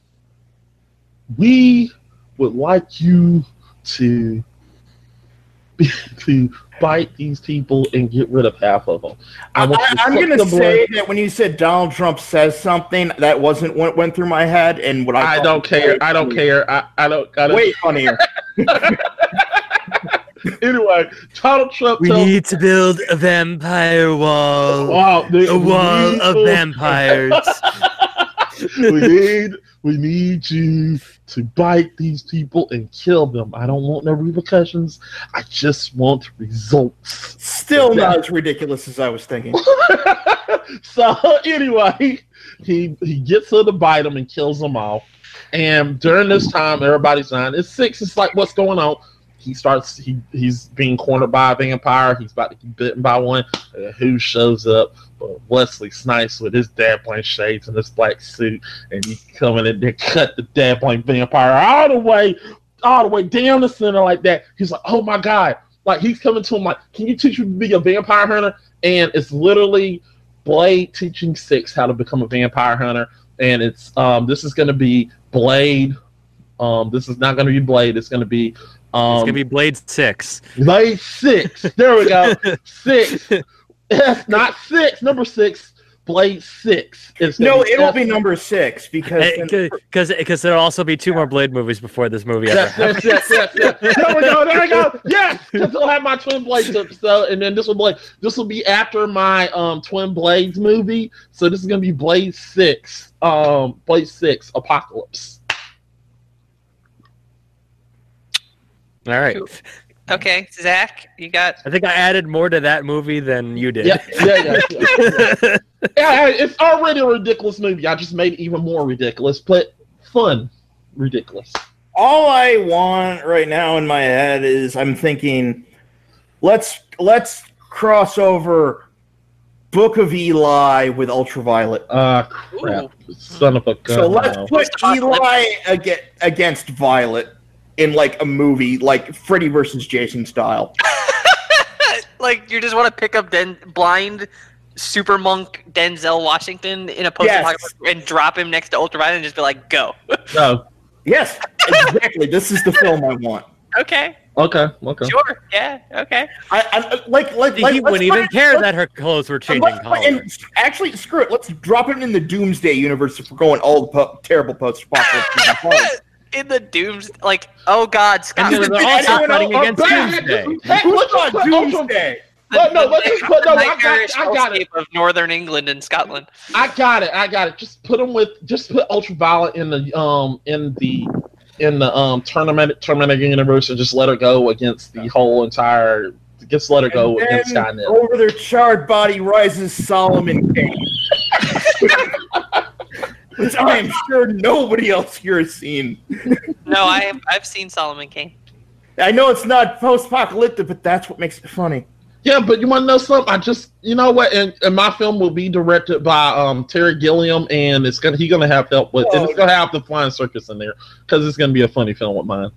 we would like you to *laughs* to bite these people and get rid of half of them. I, want you to am going the to blood- say that when you said Donald Trump says something, that wasn't what went through my head, and what I I don't care. I don't care. I, I don't. I don't. Way funnier. *laughs* Anyway, Donald Trump. We tells- need to build a vampire wall. Wow, dude, A wall of to- vampires. *laughs* we need we need you to bite these people and kill them. I don't want no repercussions. I just want results. Still not as ridiculous as I was thinking. *laughs* so anyway, he he gets her to bite them and kills them all. And during this time, everybody's on. It's six. It's like, what's going on? He starts. He he's being cornered by a vampire. He's about to get bitten by one. Uh, who shows up? Wesley Snipes with his dad blank shades and his black suit, and he coming in there, cut the dad blank vampire all the way, all the way down the center like that. He's like, oh my god! Like he's coming to him like, can you teach me to be a vampire hunter? And it's literally Blade teaching Six how to become a vampire hunter, and it's um this is going to be Blade. Um, this is not going to be Blade. It's going to be um it's gonna be Blade Six. Blade Six. There we go. *laughs* six. Yes, *laughs* not six. Number six. Blade Six. It's No, it'll yes, be number six because Because because there'll also be two more Blade movies before this movie ever Yes, happens. yes, yes, yes, *laughs* yes. There we go. There we go. Yes, because I'll have my twin blades episode, and then this will be this will be after my um twin blades movie. So this is gonna be Blade Six. Um, Blade Six Apocalypse. All right. Okay, Zach, you got. I think I added more to that movie than you did. Yeah, yeah, yeah. yeah. *laughs* yeah, it's already a ridiculous movie. I just made it even more ridiculous, but fun, ridiculous. all I want right now in my head is I'm thinking, let's let's cross over Book of Eli with Ultraviolet. Ah, crap, son of a gun. So let's put Eli against Violet in like a movie, like Freddy versus Jason style. *laughs* like you just want to pick up Den blind super monk Denzel Washington in a post Yes. and drop him next to Ultraviolet and just be like, go. *laughs* no. Yes, exactly. this is the film I want. okay. Okay, okay. Sure. Yeah. Okay. I, I like like he like, wouldn't even it- care that her clothes were changing let's put- colors. and actually, screw it. Let's drop it in the Doomsday universe if we're going all the po- terrible post-apocalyptic. *laughs* In the dooms, like, oh God, Scott. And then Did they're also anyone fighting against Bad. Doomsday. Hey, Who's on put Ultra- Doomsday? But no, let's just put no. I got, nightmarish I got it. of northern England and Scotland. I got it. I got it. Just put them with. Just put ultraviolet in the um in the in the um tournament Terminator universe and just let her go against the whole entire. Just let her go And against then Skynet. Over their charred body rises Solomon Kane. Which I am sure nobody else here has seen. No, I have, I've seen Solomon Kane. I know it's not post-apocalyptic, but that's what makes it funny. Yeah, but you want to know something? I just, you know what? And, and my film will be directed by um Terry Gilliam, and it's gonna he's gonna have help with, and it's gonna have the flying circus in there because it's gonna be a funny film with mine.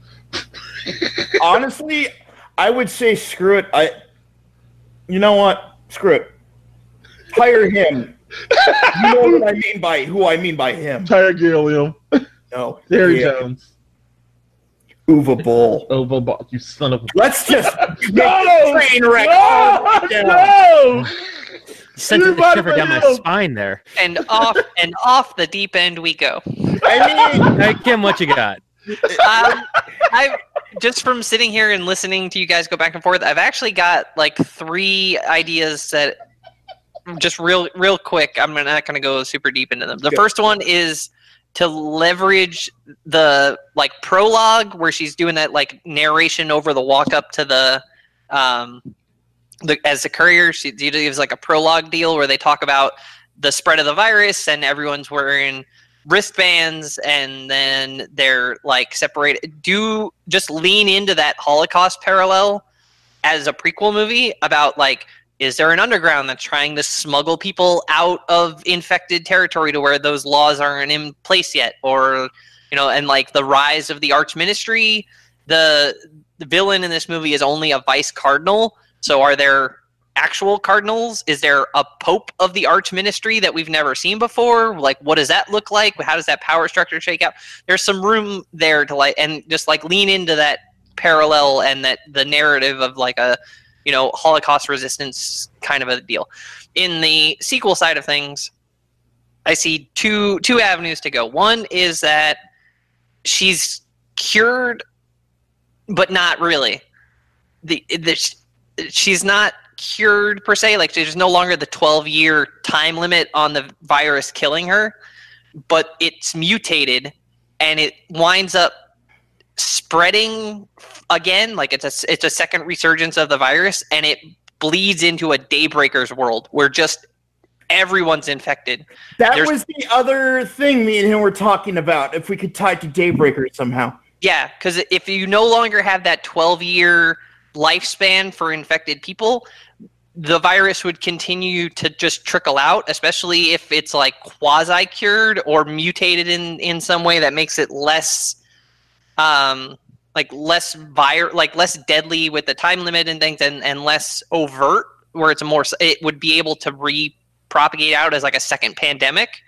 *laughs* Honestly, I would say screw it. I, you know what? Screw it. Hire him. You know what I mean by who I mean by him. Terry Gilliam, No, Terry Yeah. Jones, Uwe Boll. over Bo- you son of a. Let's just *laughs* make No! train wreck. No! Yeah. no! Sent You a shiver down my spine there. And off and off the deep end we go. I mean, *laughs* Hey, Kim, what you got? Um, I just from sitting here and listening to you guys go back and forth, I've actually got like three ideas that just real real quick. I'm not going to go super deep into them. The Go. first one is to leverage the like prologue where she's doing that like narration over the walk up to the um the as the courier she gives like a prologue deal where they talk about the spread of the virus and everyone's wearing wristbands and then they're like separated do just lean into that holocaust parallel as a prequel movie about like is there an underground that's trying to smuggle people out of infected territory to where those laws aren't in place yet? Or you know and like the rise of the arch ministry the the villain in this movie is only a vice cardinal. So are there actual cardinals? Is there a pope of the arch ministry that we've never seen before? Like what does that look like? How does that power structure shake out? There's some room there to like and just like lean into that parallel and that the narrative of like a you know holocaust resistance kind of a deal. In the sequel side of things i see two two avenues to go. One is that she's cured but not really. The, the she's not cured per se like there's no longer the 12 year time limit on the virus killing her but it's mutated and it winds up spreading again like it's a it's a second resurgence of the virus and it bleeds into a daybreakers world where just everyone's infected that There's- was the other thing me and him were talking about. If we could tie it to Daybreaker somehow. Yeah, because if you no longer have that 12 year lifespan for infected people, the virus would continue to just trickle out, especially if it's like quasi cured or mutated in, in some way that makes it less um like less vir like less deadly with the time limit and things and, and less overt where it's more it would be able to re propagate out as like a second pandemic.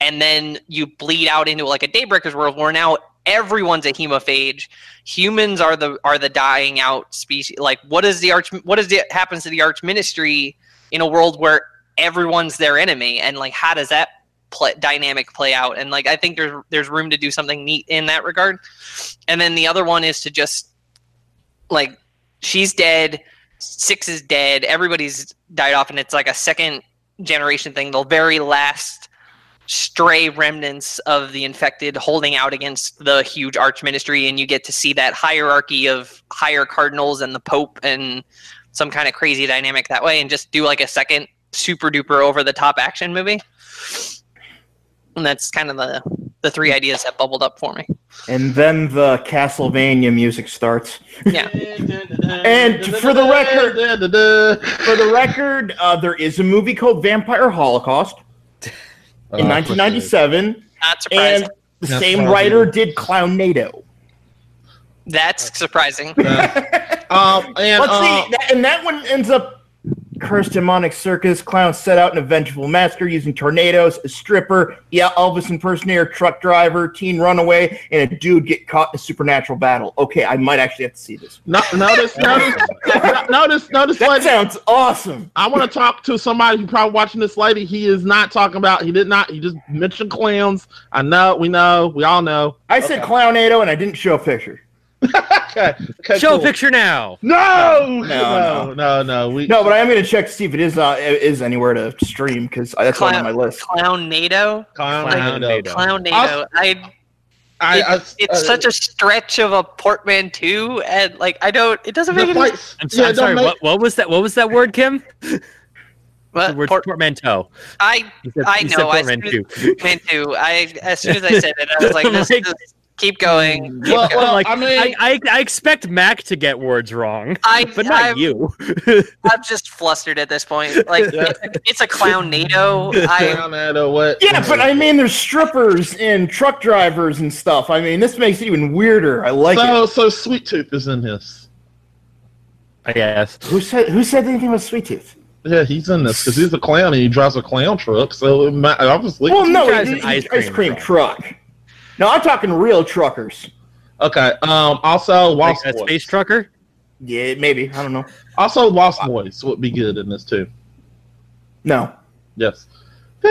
And then you bleed out into like a daybreakers world where now everyone's a hemophage. Humans are the are the dying out species like what is the arch what is the happens to the arch ministry in a world where everyone's their enemy? And like how does that dynamic play out. And like i think there's there's room to do something neat in that regard. And then the other one is to just like she's dead six is dead everybody's died off and it's like a second generation thing the very last stray remnants of the infected holding out against the huge arch ministry. And you get to see that hierarchy of higher cardinals and the pope and some kind of crazy dynamic that way and just do like a second super duper over the top action movie and that's kind of the the three ideas that bubbled up for me And then the Castlevania music starts. Yeah. *laughs* And for the record- For the record, uh, there is a movie called Vampire Holocaust *laughs* in 1997, not surprising and the That's same right. writer did Clownado. that's surprising *laughs* Um, and Let's uh, see, that, and that one ends up cursed demonic circus. Clowns set out in a vengeful massacre using tornadoes, a stripper, yeah, Elvis impersonator, truck driver, teen runaway, and a dude get caught in a supernatural battle. Okay, I might actually have to see this. No, notice, notice, notice, notice. That lady. sounds awesome. I want to talk to somebody who probably watching this lady. He is not talking about. He did not. He just mentioned clowns. I know. We know. We all know. I said Okay. Clownado and I didn't show a picture. Okay. okay Show cool. a picture now. No, No, no, no. no, no. We No, but I am going to check to see if it is uh, it is anywhere to stream because that's one on my list. Clownado. clown. Clown. NATO. Clown NATO. I'll- I, I, I, it's uh, such a stretch of a portmanteau, and like I don't. It doesn't make any. sense. I'm, yeah, I'm sorry. make- What, what was that? What was that word, Kim? The word port, portmanteau. I You said, I you said know, I- portmanteau. portmanteau. I as soon as I said it, I was like, *laughs* this, Like- this- keep going. Mm. Keep Well, going. well, like, I mean- I, I, I expect Mac to get words wrong, I, *laughs* but not I'm, you. *laughs* I'm just flustered at this point. Like Yeah. it's, a, it's a clownado. I *laughs* Clownado, what? Yeah, but I mean, there's strippers and truck drivers and stuff. I mean, this makes it even weirder. I like so it. so Sweet Tooth is in this. I guess. Who said who said anything about Sweet Tooth? Yeah, he's in this because he's a clown and he drives a clown truck. So it might, obviously, Well, no, he drives he- an he- ice ice, cream cream, truck. truck. No, I'm talking real truckers. okay. Um, also Like Lost a Boys. space trucker. Yeah, maybe. I don't know. Also, Lost Boys would be good in this too. No. Yes. All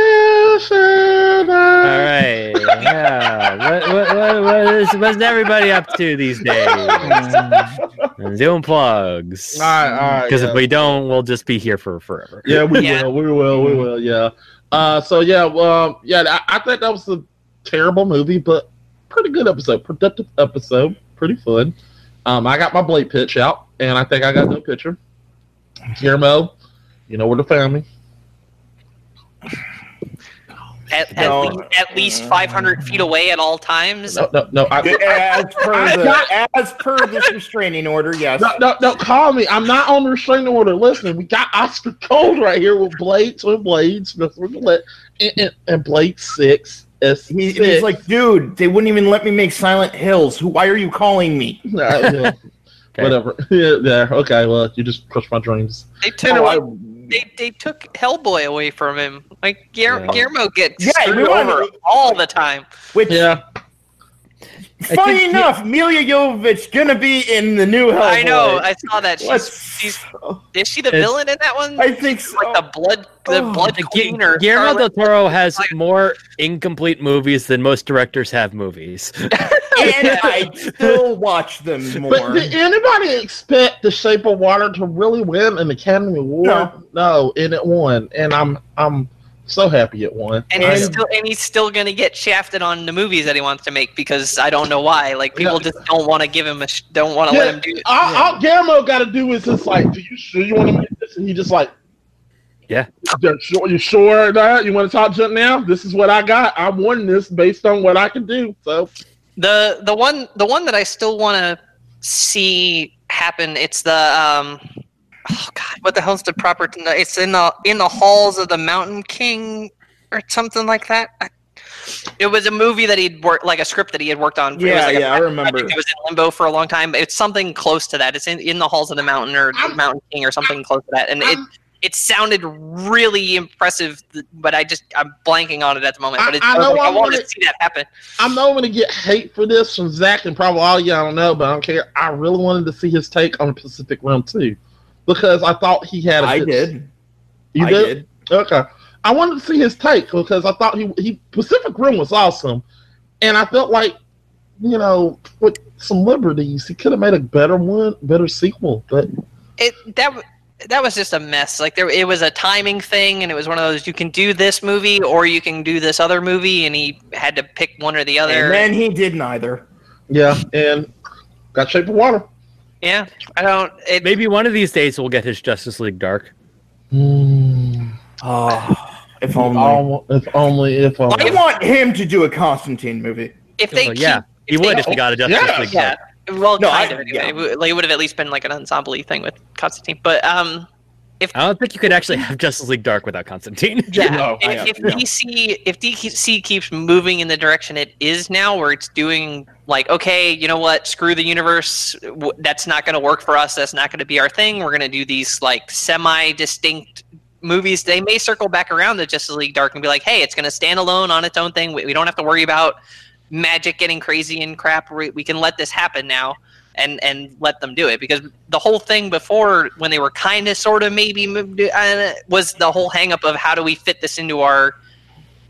right. *laughs* Yeah. what, what, what, what is, what's everybody up to these days? *laughs* Doing plugs. All right, all right. Because yeah. if we don't, we'll just be here for forever. Yeah, we Yeah. will. We will. We will. Yeah. Uh. So yeah. Well. Yeah. I, I think that was a terrible movie, but pretty good episode, productive episode, pretty fun. Um, I got my blade pitch out, and I think I got no pitcher. Guillermo, you know where to find me. At, at, no. least, at least 500 feet away at all times. No, no, no. I, as, per I, the, not, as per *laughs* this restraining order, yes. No, no, no. Call me. I'm not on the restraining order. Listen, we got Oscar Cold right here with Blades with Blades, and, and, and Blade 6 it's he, he's like, dude, they wouldn't even let me make Silent Hills. Who? Why are you calling me? *laughs* *laughs* Okay. Whatever. *laughs* Yeah, yeah, Okay. Well, you just crushed my dreams. They took oh, away, I, they, they took Hellboy away from him. Like Guillermo, yeah. Guillermo gets yeah, screwed over all the time. Which yeah funny think- enough, Milla Jovovich gonna be in the new Hellboy. I know. I saw that. She's, she's is she the It's- villain in that one? I think so. like the blood the Oh. blood Gu- queen or Guillermo del Toro has Like- more incomplete movies than most directors have movies. *laughs* *laughs* and I still watch them more. But did anybody expect The Shape of Water to really win an Academy Award? No. No, and it won, and I'm I'm so happy it won. and I he's am. still and he's still gonna get shafted on the movies that he wants to make because I don't know why. Like people Yeah. just don't want to give him a sh- don't want to Yeah, let him do it. all, all Guillermo got to do is just like, do you sure you want to make this? And he just like, Yeah. "You sure you sure that you want to talk junk now? This is what I got. I won this based on what I can do. So The the one the one that I still want to see happen. It's the um. Oh God! What the hell's the proper? It's in the in the halls of the Mountain King or something like that. I, it was a movie that he'd worked, like a script that he had worked on. It was Yeah, like yeah, I project remember. it was in limbo for a long time. It's something close to that. It's in, in the halls of the mountain or I'm- Mountain King or something close to that. And it it sounded really impressive, but I just I'm blanking on it at the moment. I- But it's, I I, know I I want wanna- to see that happen. I'm not going to get hate for this from Zach and probably all y'all don't know, but I don't care. I really wanted to see his take on Pacific Rim too, because I thought he had. a I good- did. You I did? Okay. I wanted to see his take because I thought he he Pacific Rim was awesome, and I felt like, you know, with some liberties, he could have made a better one, better sequel. But it that that was just a mess. Like there, it was a timing thing, and it was one of those you can do this movie or you can do this other movie, and he had to pick one or the other. And then he did neither. yeah, and got Shape of Water. Yeah, I don't. It, Maybe one of these days we'll get his Justice League Dark. Mm, Oh, *sighs* if if only. only, if only, if I want him to do a Constantine movie. if they yeah, keep- he if they would if he got a Justice Yeah. League Yeah. Dark. Well, No, kind I- of. Anyway. yeah. It would- Like it would have at least been like an ensemble thing with Constantine. But um, I don't think you could actually have Justice League Dark without Constantine. *laughs* Yeah, No, if, if yeah. DC if DC keeps moving in the direction it is now, where it's doing like, okay, you know what, screw the universe, that's not going to work for us. That's not going to be our thing. We're going to do these like semi-distinct movies. They may circle back around to Justice League Dark and be like, hey, it's going to stand alone on its own thing. We, we don't have to worry about magic getting crazy and crap. We, we can let this happen now. And, and let them do it because the whole thing before when they were kind of sort of maybe moved uh, was the whole hang up of how do we fit this into our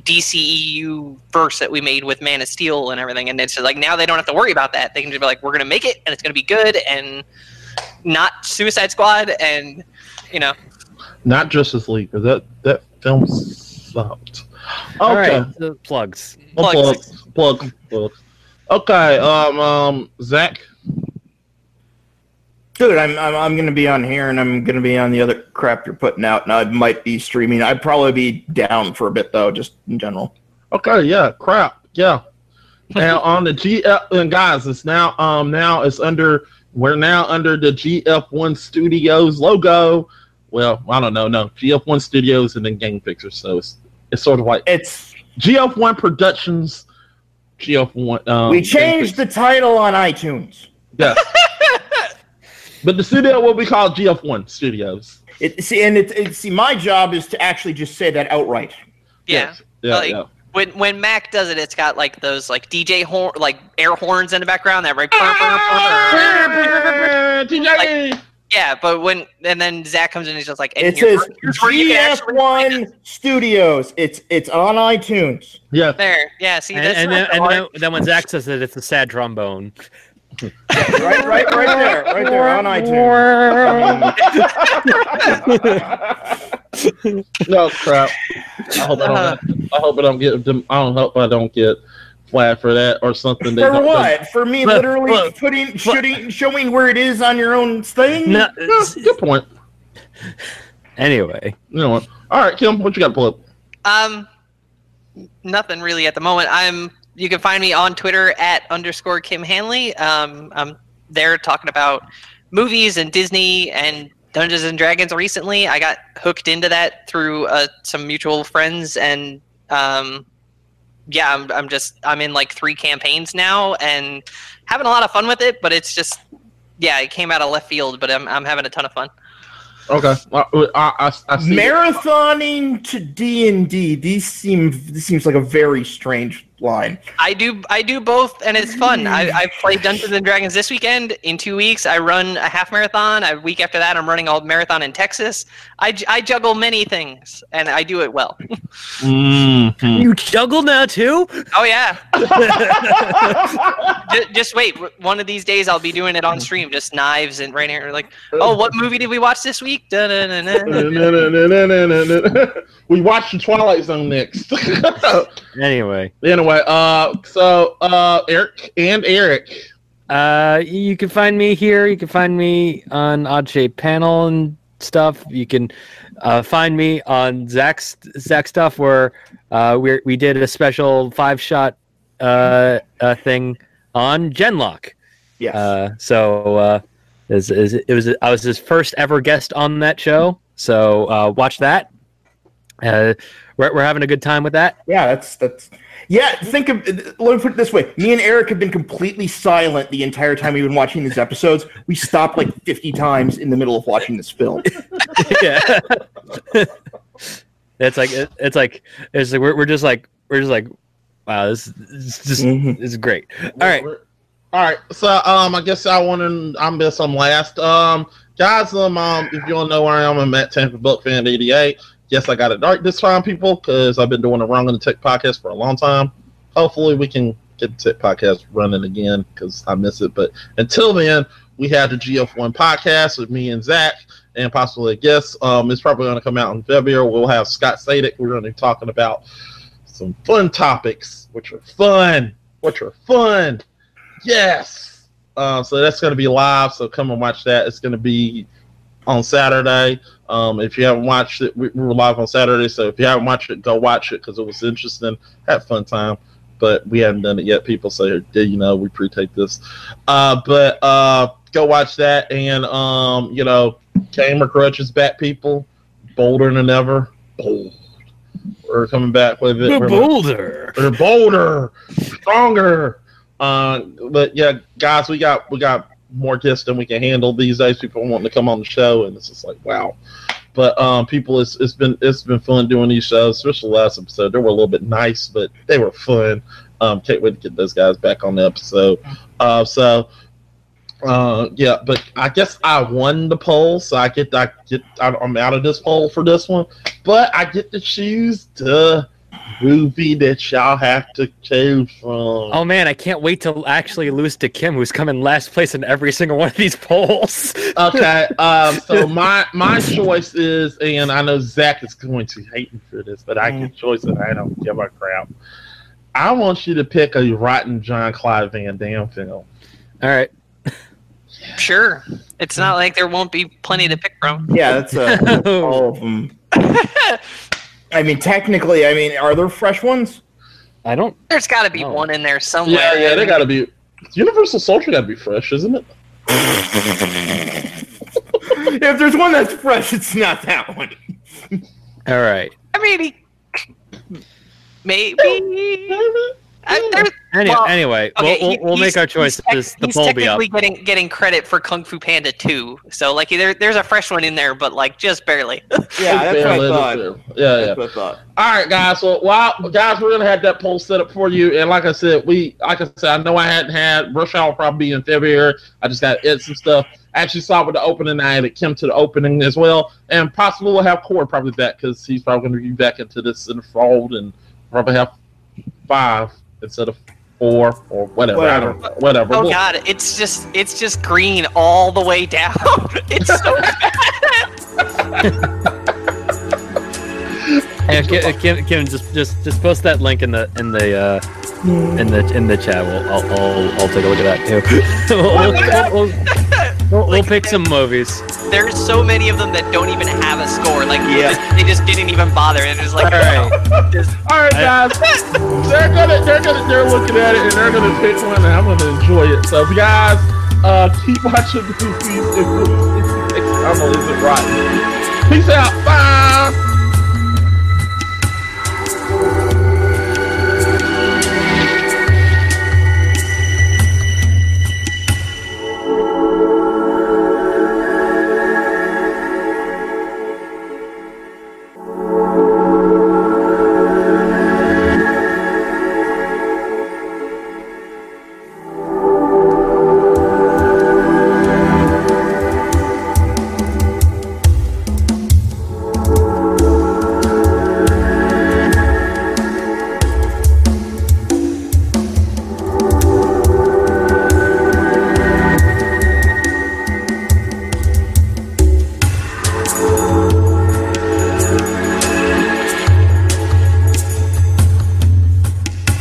DCEU verse that we made with Man of Steel and everything and it's just like now they don't have to worry about that they can just be like we're gonna make it and it's gonna be good and not Suicide Squad and you know Not Justice League, 'cause that that film sucked. All Okay, right, so plugs. Oh, Plugs. plugs, plugs, plugs. Okay, um, um, Zach. Dude, I'm, I'm I'm gonna be on here and I'm gonna be on the other crap you're putting out, and I might be streaming. I'd probably be down for a bit though, just in general. Okay, yeah, crap, yeah. *laughs* Now on the GF and guys, it's now um now it's under we're now under the GF1 Studios logo. Well, I don't know, no GF1 Studios and then Game Fixer, so it's it's sort of like It's GF1 Productions. GF1. Um, we changed the title on iTunes. Yes. *laughs* but the studio will be called GF1 Studios. It, see, and it, it see, my job is to actually just say that outright. yeah Yes. Yeah, Like- yeah. when when Mac does it it's got like those like DJ horn like air horns in the background that right. TJ! yeah but when and then Zach comes in he's just like It says here's where you can actually find it. GF1 Studios. It's it's on iTunes. Yes. there yeah see And, and, then, and hard. then, then when Zach says that it's a sad trombone. Right, right, right there, right there on iTunes. No crap. I hope I don't. I hope I don't get. I don't hope I don't get flat for that or something. they For don't- what? For me Look, literally look. putting, shooting, showing where it is on your own thing? No, Yeah, *laughs* good point. anyway, You know what? All right, Kim, what you got to pull up? Um, nothing really at the moment. I'm. You can find me on Twitter at underscore Kim Hanley. Um, I'm there talking about movies and Disney and Dungeons and Dragons. Recently, I got hooked into that through uh, some mutual friends, and um, yeah, I'm. I'm just. I'm in like three campaigns now and having a lot of fun with it. But it's just. Yeah, it came out of left field, but I'm, I'm having a ton of fun. Okay. I, I, I, I see. Marathoning to D and D. These seem this seems like a very strange line. I do I do both, and it's fun. I, I played Dungeons and Dragons this weekend. In two weeks, I run a half marathon. A week after that, I'm running a marathon in Texas. I, I juggle many things, and I do it well. Mhm. you juggle now too. Oh yeah. *laughs* just, just wait. One of these days, I'll be doing it on stream. Just knives and right here, like, oh, what movie did we watch this week? *laughs* We watched the Twilight Zone next. *laughs* Anyway, anyway, uh, so uh, Eric and Eric. uh, you can find me here. You can find me on Odd Shape Panel and stuff. You can uh, find me on Zach's Zach stuff where uh, we we did a special five shot uh, uh, thing on Genlock. Yes. Uh, so uh, is, is, it was I was his first ever guest on that show. So uh, watch that. Uh, we're, we're having a good time with that. yeah, that's that's. Yeah, think of. Let me put it this way: me and Eric have been completely silent the entire time we've been watching these episodes. We stopped like fifty times in the middle of watching this film. *laughs* yeah. it's like it, it's like it's like we're, we're just like we're just like wow this, this is just Mhm. this is great. All right. All right. So um, I guess I want to. I'm guess I'm last. Um, guys, um, um, if you don't know where I am, I'm at Tampa Buck Fan 88. Yes, I got it dark this time, people, because I've been doing the Wrong in the Tech podcast for a long time. Hopefully, we can get the Tech podcast running again because I miss it. But until then, we had the GF1 podcast with me and Zach and possibly a guest. Um, it's probably going to come out in February. We'll have Scott Sadek. We're going to be talking about some fun topics, which are fun, which are fun. Yes. Uh, so that's going to be live. So come and watch that. It's going to be on Saturday. Um, if you haven't watched it, we, we were live on Saturday. So if you haven't watched it, go watch it because it was interesting. Had fun time. But we haven't done it yet, people. say, So you know we pre-tape this. Uh, but uh, go watch that, and um, you know, Gamer Grudges back, people. Bolder than ever. Bold. We're coming back with it. The We're- boulder. they're bolder, stronger. Uh, but yeah, guys, we got we got more guests than we can handle these days. People wanting to come on the show, and it's just like wow. But um, people, it's it's been it's been fun doing these shows, especially the last episode. They were a little bit nice, but they were fun. Um, can't wait to get those guys back on the episode. Uh, so uh, yeah, but I guess I won the poll, so I get I get I'm out of this poll for this one. But I get to choose the movie that y'all have to choose from. Oh man, I can't wait to actually lose to Kim, who's come in last place in every single one of these polls. *laughs* Okay, um, so *laughs* my my choice is, and I know Zach is going to hate me for this, but I can choice it. I don't give a crap. I want you to pick a rotten Jean-Claude Van Damme film. All right. Sure. It's not like there won't be plenty to pick from. Yeah, that's uh, *laughs* all of them. I mean, technically, I mean, are there fresh ones? I don't. There's got to be Oh. one in there somewhere. Yeah, yeah, they gotta be. Universal Soldier gotta be fresh, isn't it? *laughs* if there's one that's fresh, it's not that one. All right. I mean, he, maybe. Uh, hmm. I, Any, Well, anyway, okay, we'll, we'll, we'll make our choices. he's, tec- the he's poll be up. technically getting getting credit for Kung Fu Panda 2. So like there, there's a fresh one in there, but like just barely. *laughs* Yeah, that's what I thought. fair. Yeah, yeah. What I thought. All right, guys. So while guys, we're gonna have that poll set up for you. And like I said, we like I said, I know I hadn't had Rush Hour probably in February. I just got to edit some stuff. I actually saw it with the opening. I added Kim to the opening as well, and possibly we'll have Corey probably back because he's probably going to be back into this in the fold and probably have five instead of four or whatever. I. Whatever. Oh god, it's just it's just green all the way down. *laughs* it's so *laughs* *laughs* Yeah, Kim, Kim, Kim, just just just post that link in the in the uh, in the in the chat. We'll I'll, I'll, I'll take a look at that too. *laughs* we'll, we'll, we'll, we'll, we'll pick some movies. there's so many of them that don't even have a score. Like Yeah. they, they just didn't even bother. And it's like All right. *laughs* just, All right, guys. they're gonna, they're gonna, they're looking at it and they're gonna pick one, and I'm gonna enjoy it. So, guys, uh, keep watching the movies. and we'll see you next time on Is It Rotten? Peace out. Bye.